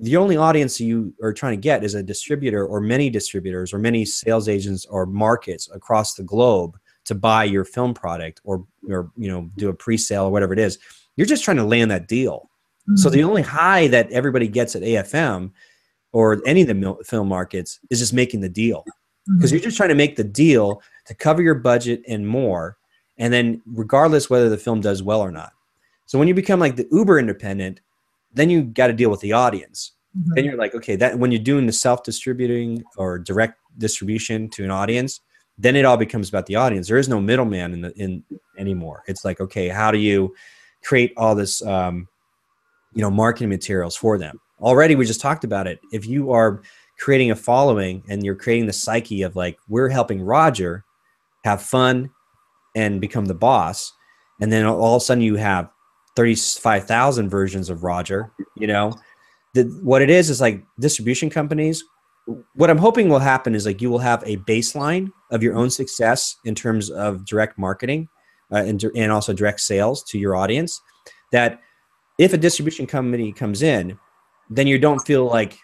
the only audience you are trying to get is a distributor or many distributors or many sales agents or markets across the globe to buy your film product or or you know do a pre-sale or whatever it is. You're just trying to land that deal. Mm-hmm. So the only high that everybody gets at AFM or any of the film markets is just making the deal because mm-hmm. you're just trying to make the deal to cover your budget and more and then regardless whether the film does well or not so when you become like the uber independent, then you got to deal with the audience. Mm-hmm. Then you're like, okay, that when you're doing the self-distributing or direct distribution to an audience, then it all becomes about the audience. There is no middleman in the in anymore. It's like, okay, how do you create all this um, you know marketing materials for them already we just talked about it if you are creating a following and you're creating the psyche of like we're helping roger have fun and become the boss and then all of a sudden you have 35,000 versions of roger you know the, what it is is like distribution companies what i'm hoping will happen is like you will have a baseline of your own success in terms of direct marketing uh, and, and also direct sales to your audience that if a distribution company comes in, then you don't feel like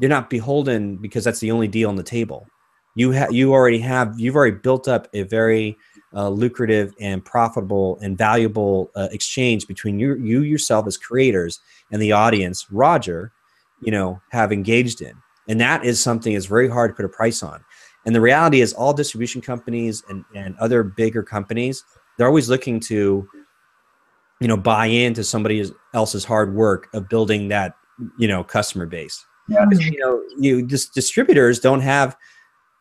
you're not beholden because that's the only deal on the table. You have you already have you've already built up a very uh, lucrative and profitable and valuable uh, exchange between you you yourself as creators and the audience Roger, you know, have engaged in, and that is something that's very hard to put a price on. And the reality is, all distribution companies and, and other bigger companies, they're always looking to you know buy into somebody else's hard work of building that you know customer base yeah. you know you just distributors don't have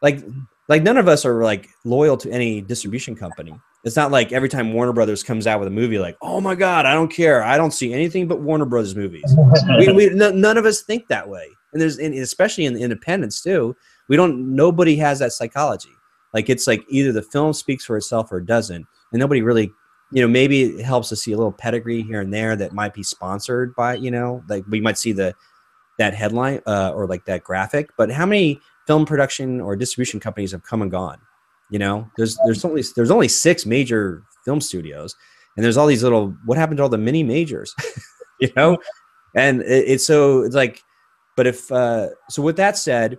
like like none of us are like loyal to any distribution company. It's not like every time warner brothers comes out with a movie like oh my god i don't care. I don't see anything but warner brothers movies. We, we (laughs) n- none of us think that way. And there's and especially in the independents too we don't nobody has that psychology. Like it's like either the film speaks for itself or it doesn't. And nobody really you know, maybe it helps to see a little pedigree here and there that might be sponsored by, you know, like we might see the that headline uh, or like that graphic. But how many film production or distribution companies have come and gone? You know, there's there's only there's only six major film studios, and there's all these little. What happened to all the mini majors? (laughs) you know, and it, it's so it's like, but if uh, so, with that said,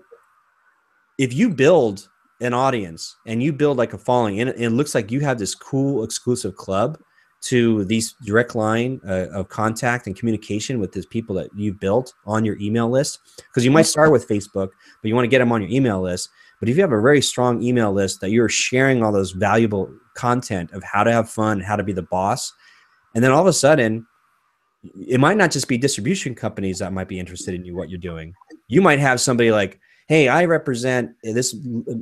if you build an audience and you build like a following and it looks like you have this cool exclusive club to these direct line uh, of contact and communication with these people that you've built on your email list. Because you might start with facebook but you want to get them on your email list. But if you have a very strong email list that you're sharing all those valuable content of how to have fun how to be the boss and then all of a sudden it might not just be distribution companies that might be interested in you what you're doing. You might have somebody like hey, I represent this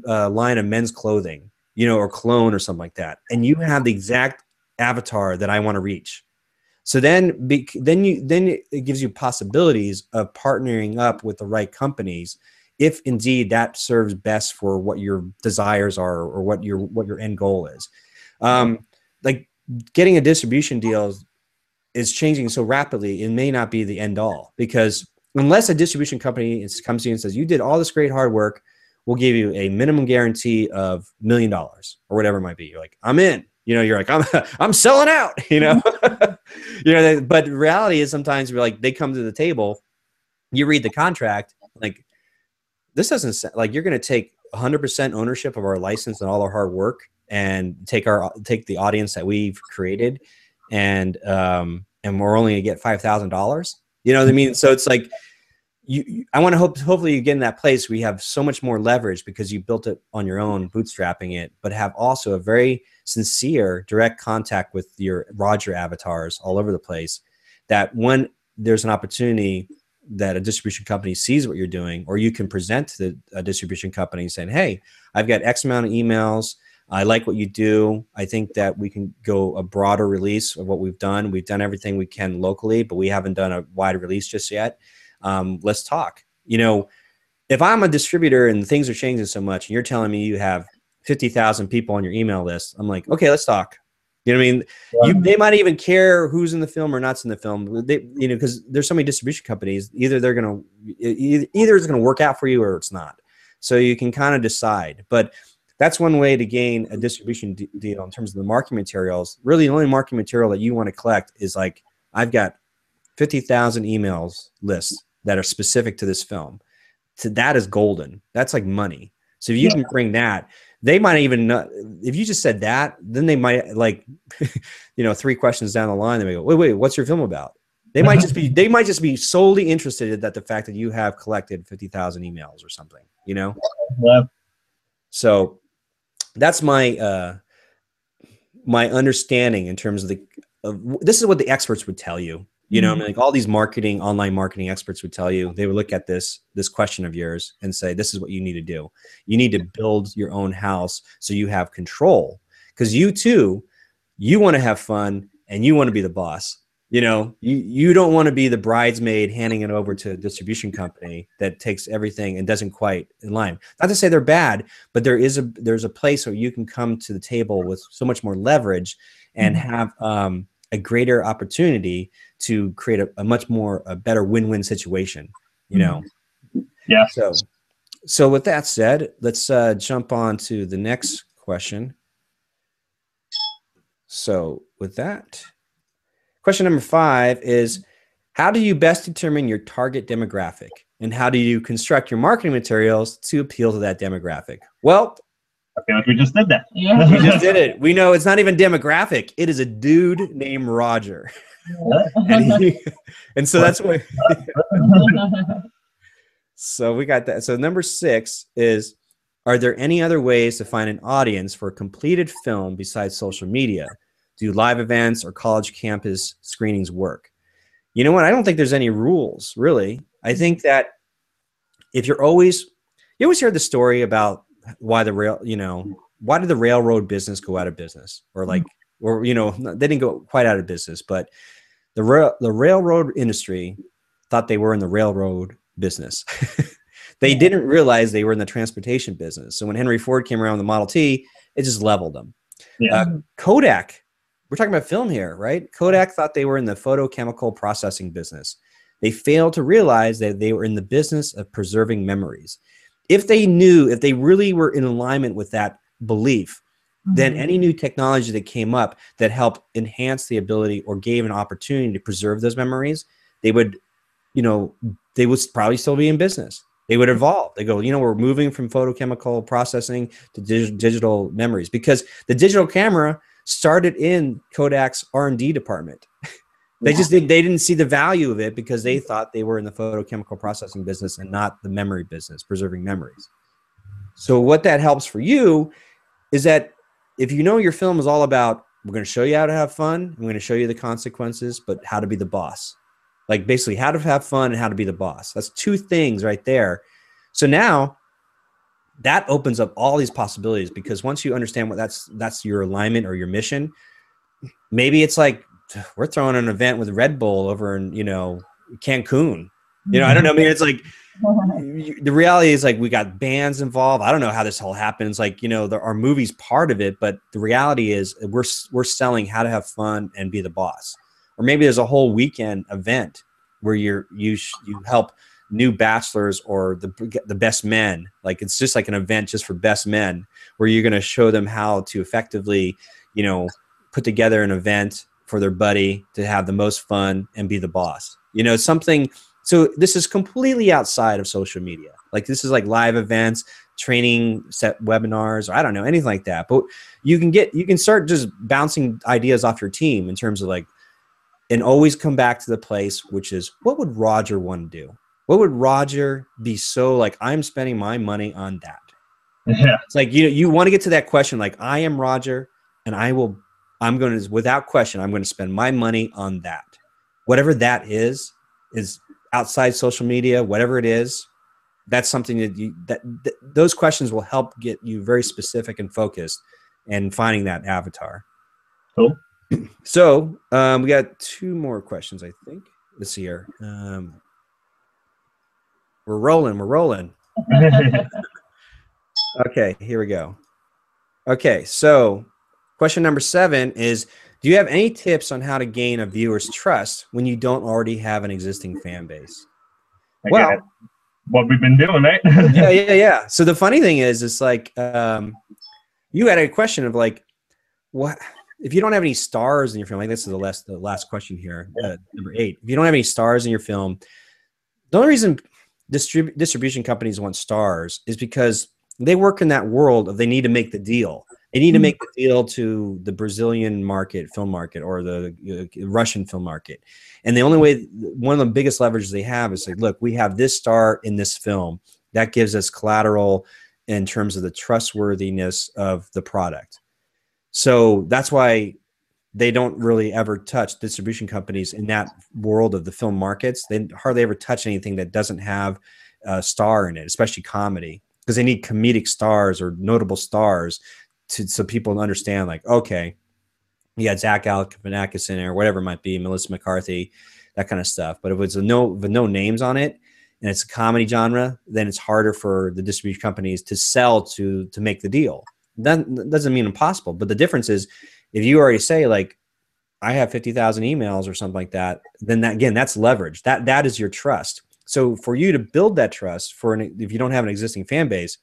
uh, line of men's clothing, you know, or clone or something like that, and you have the exact avatar that I want to reach. So then, be, then you then it gives you possibilities of partnering up with the right companies, if indeed that serves best for what your desires are or what your what your end goal is. Um, like getting a distribution deal is, is changing so rapidly; it may not be the end all because unless a distribution company comes to you and says, you did all this great hard work, we'll give you a minimum guarantee of million dollars or whatever it might be. You're like, I'm in. You know, you're like, I'm, (laughs) I'm selling out. (laughs) You know, (laughs) you know. But reality is sometimes we're like, they come to the table, you read the contract, like this doesn't like you're going to take 100% ownership of our license and all our hard work, and take our take the audience that we've created, and um, and we're only going to get five thousand dollars. You know what I mean? So it's like you, I want to hope hopefully you get in that place where you have so much more leverage because you built it on your own, bootstrapping it, but have also a very sincere direct contact with your Roger avatars all over the place. That when there's an opportunity that a distribution company sees what you're doing, or you can present to the distribution company saying, "Hey, I've got X amount of emails. I like what you do. I think that we can go a broader release of what we've done. We've done everything we can locally, but we haven't done a wide release just yet." Um, let's talk. You know, if I'm a distributor and things are changing so much, and you're telling me you have 50,000 people on your email list, I'm like, okay, let's talk. You know what I mean? Yeah. You, they might even care who's in the film or not's in the film. They, you know, because there's so many distribution companies. Either they're gonna, either it's gonna work out for you or it's not. So you can kind of decide. But that's one way to gain a distribution deal in terms of the marketing materials. Really, the only marketing material that you want to collect is like I've got 50,000 emails lists that are specific to this film. So that is golden. That's like money. So if you yeah. can bring that, they might even not, if you just said that, then they might like, (laughs) you know, three questions down the line, they may go, wait, wait, what's your film about? They might just be, (laughs) they might just be solely interested that the fact that you have collected 50,000 emails or something, you know? Yeah. So that's my, uh, my understanding in terms of the, of, this is what the experts would tell you you know, mm-hmm. I mean, like all these marketing, online marketing experts would tell you, they would look at this this question of yours and say, "This is what you need to do. You need to build your own house so you have control, because you too, you want to have fun and you want to be the boss. You know, you, you don't want to be the bridesmaid handing it over to a distribution company that takes everything and doesn't quite in line. Not to say they're bad, but there is a there's a place where you can come to the table with so much more leverage and mm-hmm. have um, a greater opportunity to create a, a much more a better win-win situation. You know. Yeah. So so with that said, let's uh, jump on to the next question. So with that, question number five is how do you best determine your target demographic and how do you construct your marketing materials to appeal to that demographic? Well, I feel like we just did that. Yeah. we just did it. We know it's not even demographic. It is a dude named Roger. and, he, (laughs) and so that's what. (laughs) so we got that. So number six is Are there any other ways to find an audience for a completed film besides social media? Do live events or college campus screenings work? You know what? I don't think there's any rules, really. I think that if you're always, you always hear the story about why the rail, you know, why did the railroad business go out of business? Or like, or, you know, they didn't go quite out of business, but the rail, the railroad industry thought they were in the railroad business. (laughs) they didn't realize they were in the transportation business. So when Henry Ford came around with the Model T, it just leveled them. Yeah. Uh, Kodak, we're talking about film here, right? Kodak thought they were in the photochemical processing business. They failed to realize that they were in the business of preserving memories. If they knew, if they really were in alignment with that belief, mm-hmm. then any new technology that came up that helped enhance the ability or gave an opportunity to preserve those memories, they would, you know, they would probably still be in business. They would evolve. They go, you know, we're moving from photochemical processing to dig- digital memories because the digital camera started in Kodak's R&D department. They yeah. just did, they didn't see the value of it because they thought they were in the photochemical processing business and not the memory business, preserving memories. So what that helps for you is that if you know your film is all about we're going to show you how to have fun, I'm going to show you the consequences, but how to be the boss like basically how to have fun and how to be the boss. That's two things right there. So now that opens up all these possibilities because once you understand what that's that's your alignment or your mission, maybe it's like (sighs) we're throwing an event with Red Bull over in you know Cancun. You know, I don't know. I mean, it's like (laughs) the reality is like we got bands involved. I don't know how this all happens. Like you know, there are movies part of it, but the reality is uh, we're we're selling how to have fun and be the boss or maybe there's a whole weekend event where you're you you help new bachelors or the the best men like it's just like an event just for best men where you're going to show them how to effectively you know put together an event for their buddy to have the most fun and be the boss you know something so this is completely outside of social media like this is like live events training set webinars or i don't know anything like that but you can get you can start just bouncing ideas off your team in terms of like and always come back to the place which is what would Roger want to do? What would Roger be so like? I'm spending my money on that. (laughs) Yeah. It's like you know you want to get to that question like I am Roger and I will I'm going to without question I'm going to spend my money on that. Whatever that is is outside social media, whatever it is, that's something that you that, that those questions will help get you very specific and focused and finding that avatar. Cool. So um, we got two more questions, I think. Let's see here. Um, we're rolling. We're rolling. (laughs) okay, here we go. Okay, so question number seven is Do you have any tips on how to gain a viewer's trust when you don't already have an existing fan base? well, what we've been doing, right? (laughs) yeah, yeah, (laughs) yeah. So the funny thing is, it's like um, you had a question of like, what? if you don't have any stars in your film, like this is the last the last question here, uh, number eight. If you don't have any stars in your film, the only reason distrib- distribution companies want stars is because they work in that world of they need to make the deal. They need to make the deal to the Brazilian market, film market, or the uh, Russian film market. And the only way, one of the biggest leverages they have is like, look, we have this star in this film. That gives us collateral in terms of the trustworthiness of the product. So that's why they don't really ever touch distribution companies in that world of the film markets. They hardly ever touch anything that doesn't have a star in it, especially comedy, because they need comedic stars or notable stars to so people understand like, okay, had Zach Galifianakis in there, whatever it might be, Melissa McCarthy, that kind of stuff. But if it's no with no names on it and it's a comedy genre, then it's harder for the distribution companies to sell to to make the deal. That doesn't mean impossible, but the difference is if you already say like I have 50,000 emails or something like that, then that again, that's leverage. That that is your trust. So for you to build that trust for an if you don't have an existing fan base,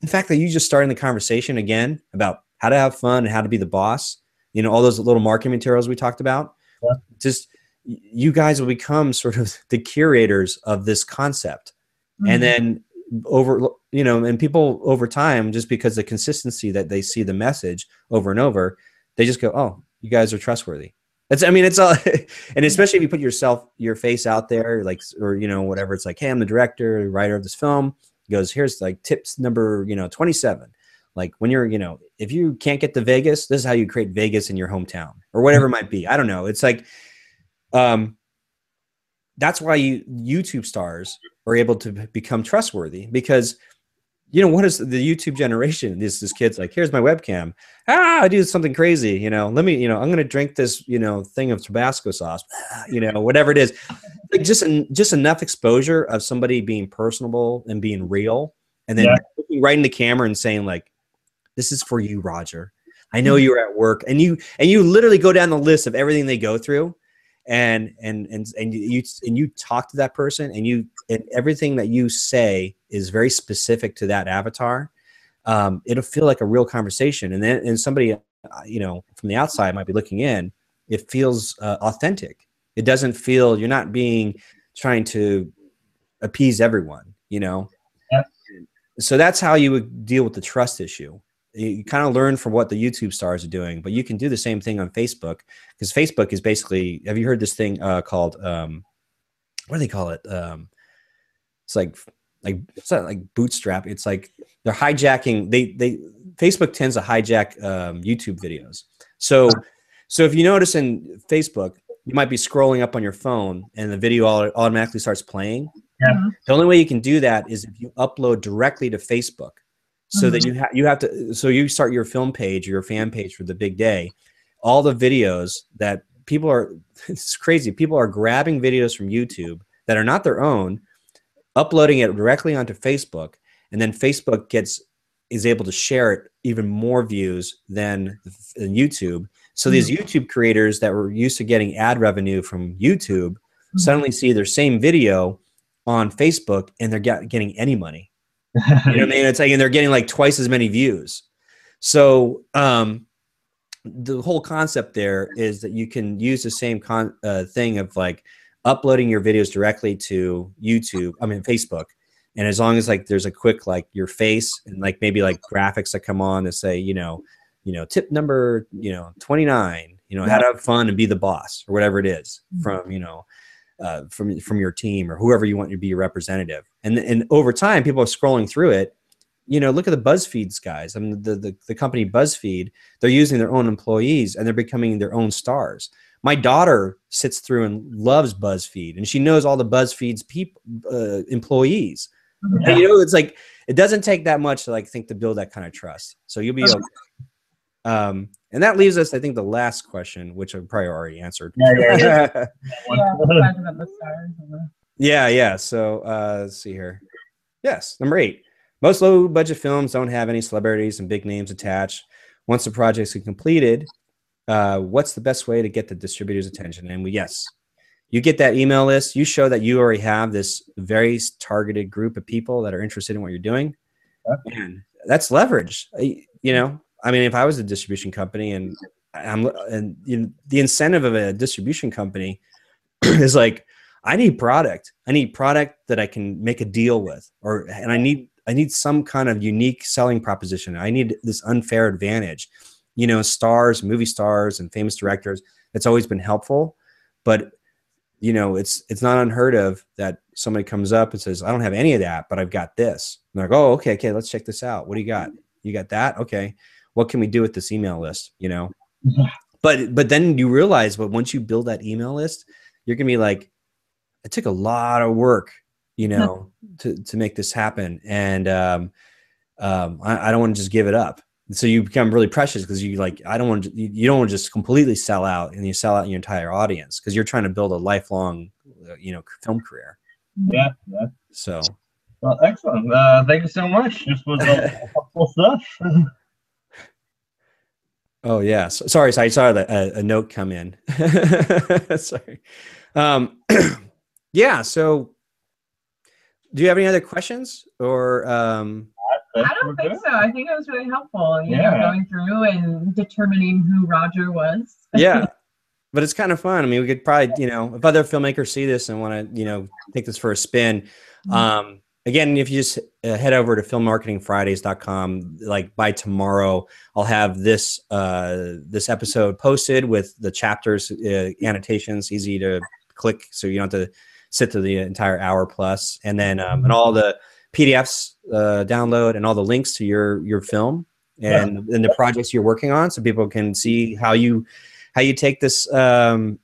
the fact that you just starting the conversation again about how to have fun and how to be the boss, you know, all those little marketing materials we talked about, yeah. just you guys will become sort of the curators of this concept. Mm-hmm. And then over you know, and people over time, just because the consistency that they see the message over and over, they just go, Oh, you guys are trustworthy. It's, I mean, it's all, (laughs) and especially if you put yourself, your face out there, like, or, you know, whatever, it's like, Hey, I'm the director, writer of this film. He goes, here's like tips number, you know, 27. Like when you're, you know, if you can't get to Vegas, this is how you create Vegas in your hometown or whatever it might be. I don't know. It's like, um, that's why you YouTube stars are able to become trustworthy because you know what is the youtube generation? This this kid's like here's my webcam. Ah i do something crazy you know let me you know i'm gonna drink this you know thing of tabasco sauce you know whatever it is. (laughs) Like just just enough exposure of somebody being personable and being real and then yeah. looking right in the camera and saying like this is for you roger. I know you're at work and you and you literally go down the list of everything they go through and and and and you and you talk to that person and you and everything that you say is very specific to that avatar um, it'll feel like a real conversation and then and somebody uh, you know from the outside might be looking in it feels uh, authentic it doesn't feel you're not being trying to appease everyone you know yeah. so that's how you would deal with the trust issue you kind of learn from what the YouTube stars are doing, but you can do the same thing on Facebook because Facebook is basically. Have you heard this thing uh, called um, what do they call it? Um, it's like like it's not like bootstrap. It's like they're hijacking. They they Facebook tends to hijack um, YouTube videos. So so if you notice in Facebook, you might be scrolling up on your phone and the video automatically starts playing. Yeah. The only way you can do that is if you upload directly to Facebook so mm-hmm. that you have you have to so you start your film page your fan page for the big day all the videos that people are (laughs) it's crazy people are grabbing videos from youtube that are not their own uploading it directly onto facebook and then facebook gets is able to share it even more views than, than youtube so these mm-hmm. youtube creators that were used to getting ad revenue from youtube mm-hmm. suddenly see their same video on facebook and they're get, getting any money you know what I mean? It's like, and they're getting like twice as many views. So, um, the whole concept there is that you can use the same con- uh, thing of like uploading your videos directly to YouTube, I mean, Facebook. And as long as like there's a quick like your face and like maybe like graphics that come on to say, you know, you know, tip number, you know, 29, you know, how to have fun and be the boss or whatever it is mm-hmm. from, you know, uh, from from your team or whoever you want to be your representative. And and over time, people are scrolling through it. You know, look at the BuzzFeeds guys. I mean, the, the the company BuzzFeed, they're using their own employees and they're becoming their own stars. My daughter sits through and loves BuzzFeed, and she knows all the BuzzFeed's people uh, employees. Yeah. And, you know, it's like it doesn't take that much to like think to build that kind of trust. So you'll be okay. Um, and that leaves us, I think, the last question, which I probably already answered. Yeah, yeah, (laughs) yeah. yeah, So uh, let's see here. Yes, number eight. Most low budget films don't have any celebrities and big names attached. Once the projects are completed, uh, what's the best way to get the distributor's attention? And we, yes, you get that email list. You show that you already have this very targeted group of people that are interested in what you're doing. And that's leverage. You know, I mean, if I was a distribution company and I'm and you know, the incentive of a distribution company (clears throat) is like I need product. I need product that I can make a deal with, or and I need I need some kind of unique selling proposition. I need this unfair advantage. You know, stars, movie stars, and famous directors. It's always been helpful, but you know, it's it's not unheard of that somebody comes up and says, "I don't have any of that, but I've got this." And they're like, "Oh, okay, okay, let's check this out. What do you got? You got that? Okay." what can we do with this email list you know (laughs) but but then you realize but once you build that email list you're gonna be like it took a lot of work you know to to make this happen and um, um, I, I, don't want to just give it up so you become really precious because you like I don't want to, you, don't want to just completely sell out and you sell out your entire audience because you're trying to build a lifelong uh, you know film career. Yeah, yeah. So Well, excellent. Uh, thank you so much. This was uh, helpful stuff. (laughs) oh yeah, so, sorry, sorry, I saw the, a, a note come in. (laughs) sorry. Um, (clears throat) yeah. So, do you have any other questions or? Um, I don't think so. I think it was really helpful, you Yeah. know, going through and determining who Roger was. (laughs) yeah but it's kind of fun i mean we could probably you know if other filmmakers see this and want to you know take this for a spin um again if you just uh, head over to filmmarketingfridays.com like by tomorrow i'll have this uh this episode posted with the chapters uh, annotations easy to click so you don't have to sit through the entire hour plus and then um, and all the pdfs uh, download and all the links to your your film and, and the projects you're working on so people can see how you how you take this um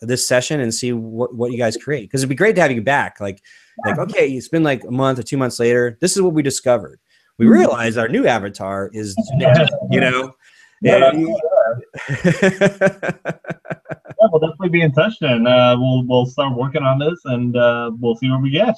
this session and see what, what you guys create. Because it'd be great to have you back. Like like okay it's been like a month or two months later this is what we discovered. We realize our new avatar is (laughs) you know? Yeah, and- Yeah, we'll definitely be in touch then. Uh, we'll we'll start working on this and uh, we'll see where we get.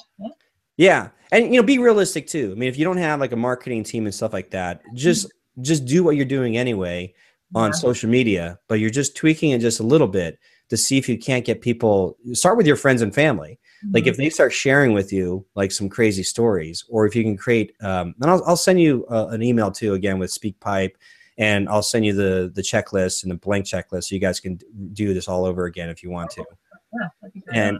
Yeah and you know be realistic too i mean if you don't have like a marketing team and stuff like that just just do what you're doing anyway on Yeah. social media but you're just tweaking it just a little bit to see if you can't get people start with your friends and family like if they start sharing with you like some crazy stories or if you can create um, and I'll, I'll send you uh, an email too again with speakpipe and i'll send you the the checklist and the blank checklist so you guys can do this all over again if you want to Yeah, that'd be great. and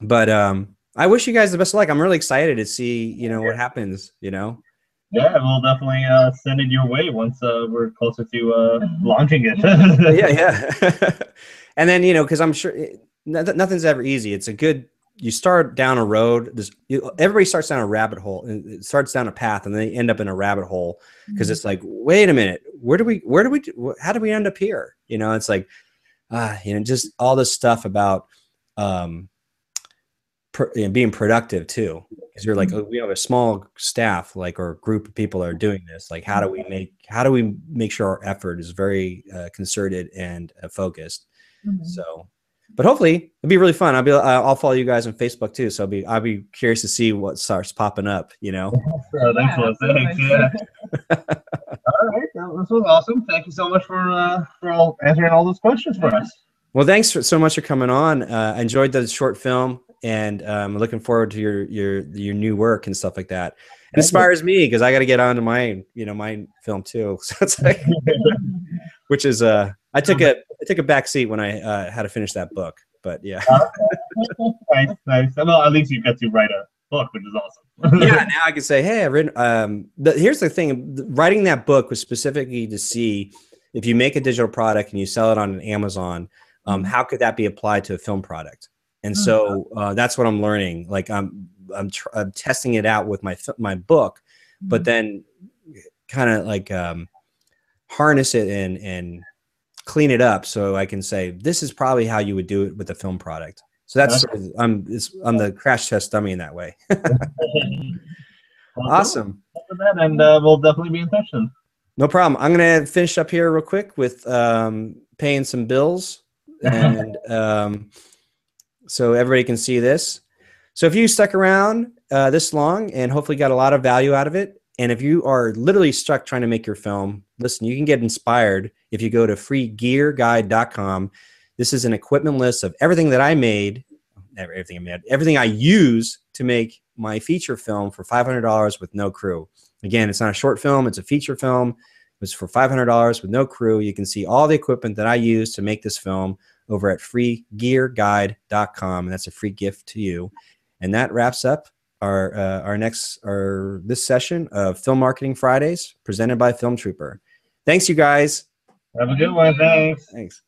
but um i wish you guys the best of luck. I'm really excited to see you know what happens you know? Yeah, we'll definitely uh, send it your way once uh, we're closer to uh, launching it. yeah. (laughs) Yeah (laughs) and then you know because i'm sure it, nothing's ever easy. It's a good you start down a road this you, everybody starts down a rabbit hole and it starts down a path and they end up in a rabbit hole because it's like wait a minute where do we where do we how do we end up here? You know it's like ah you know just all this stuff about um per, you know, being productive too because you're like oh, we have a small staff like or group of people that are doing this like how do we make how do we make sure our effort is very uh, concerted and uh, focused Mhm. so but hopefully it'll be really fun i'll be uh, i'll follow you guys on facebook too so i'll be i'll be curious to see what starts popping up you know (laughs) thanks, Yeah, (laughs) Thanks. Yeah. All right, well, this was awesome. Thank you so much for uh, for answering all those questions for us. Well, thanks for, so much for coming on. Uh, I enjoyed the short film, and um, looking forward to your your your new work and stuff like that. It inspires me because I got to get on to my you know my film too. (laughs) So it's like, (laughs) which is uh, I took a I took a back seat when I uh, had to finish that book, but yeah, (laughs) nice, nice. Well, at least you got to write a book, which is awesome. yeah. Now I can say, hey, I've written. Um, the, here's the thing: writing that book was specifically to see if you make a digital product and you sell it on Amazon, um, how could that be applied to a film product? And so uh, that's what I'm learning. Like I'm I'm, tr- I'm testing it out with my my book, but then kind of like um, harness it and and clean it up so I can say this is probably how you would do it with a film product. So that's sort of, I'm it's, I'm the crash test dummy in that way. (laughs) awesome. That, and uh, we'll definitely be in touch then. No problem. I'm gonna finish up here real quick with um, paying some bills, (laughs) and um, so everybody can see this. So if you stuck around uh, this long and hopefully got a lot of value out of it, and if you are literally stuck trying to make your film, listen, you can get inspired if you go to freegearguide.com. This is an equipment list of everything that I made, everything I made, everything I use to make my feature film for $500 with no crew. Again, it's not a short film, it's a feature film. It's for $500 with no crew. You can see all the equipment that I use to make this film over at freegearguide.com. And that's a free gift to you. And that wraps up our uh, our next our this session of Film Marketing Fridays presented by Film Trooper. Thanks, you guys. Have a good one. Thanks. Thanks.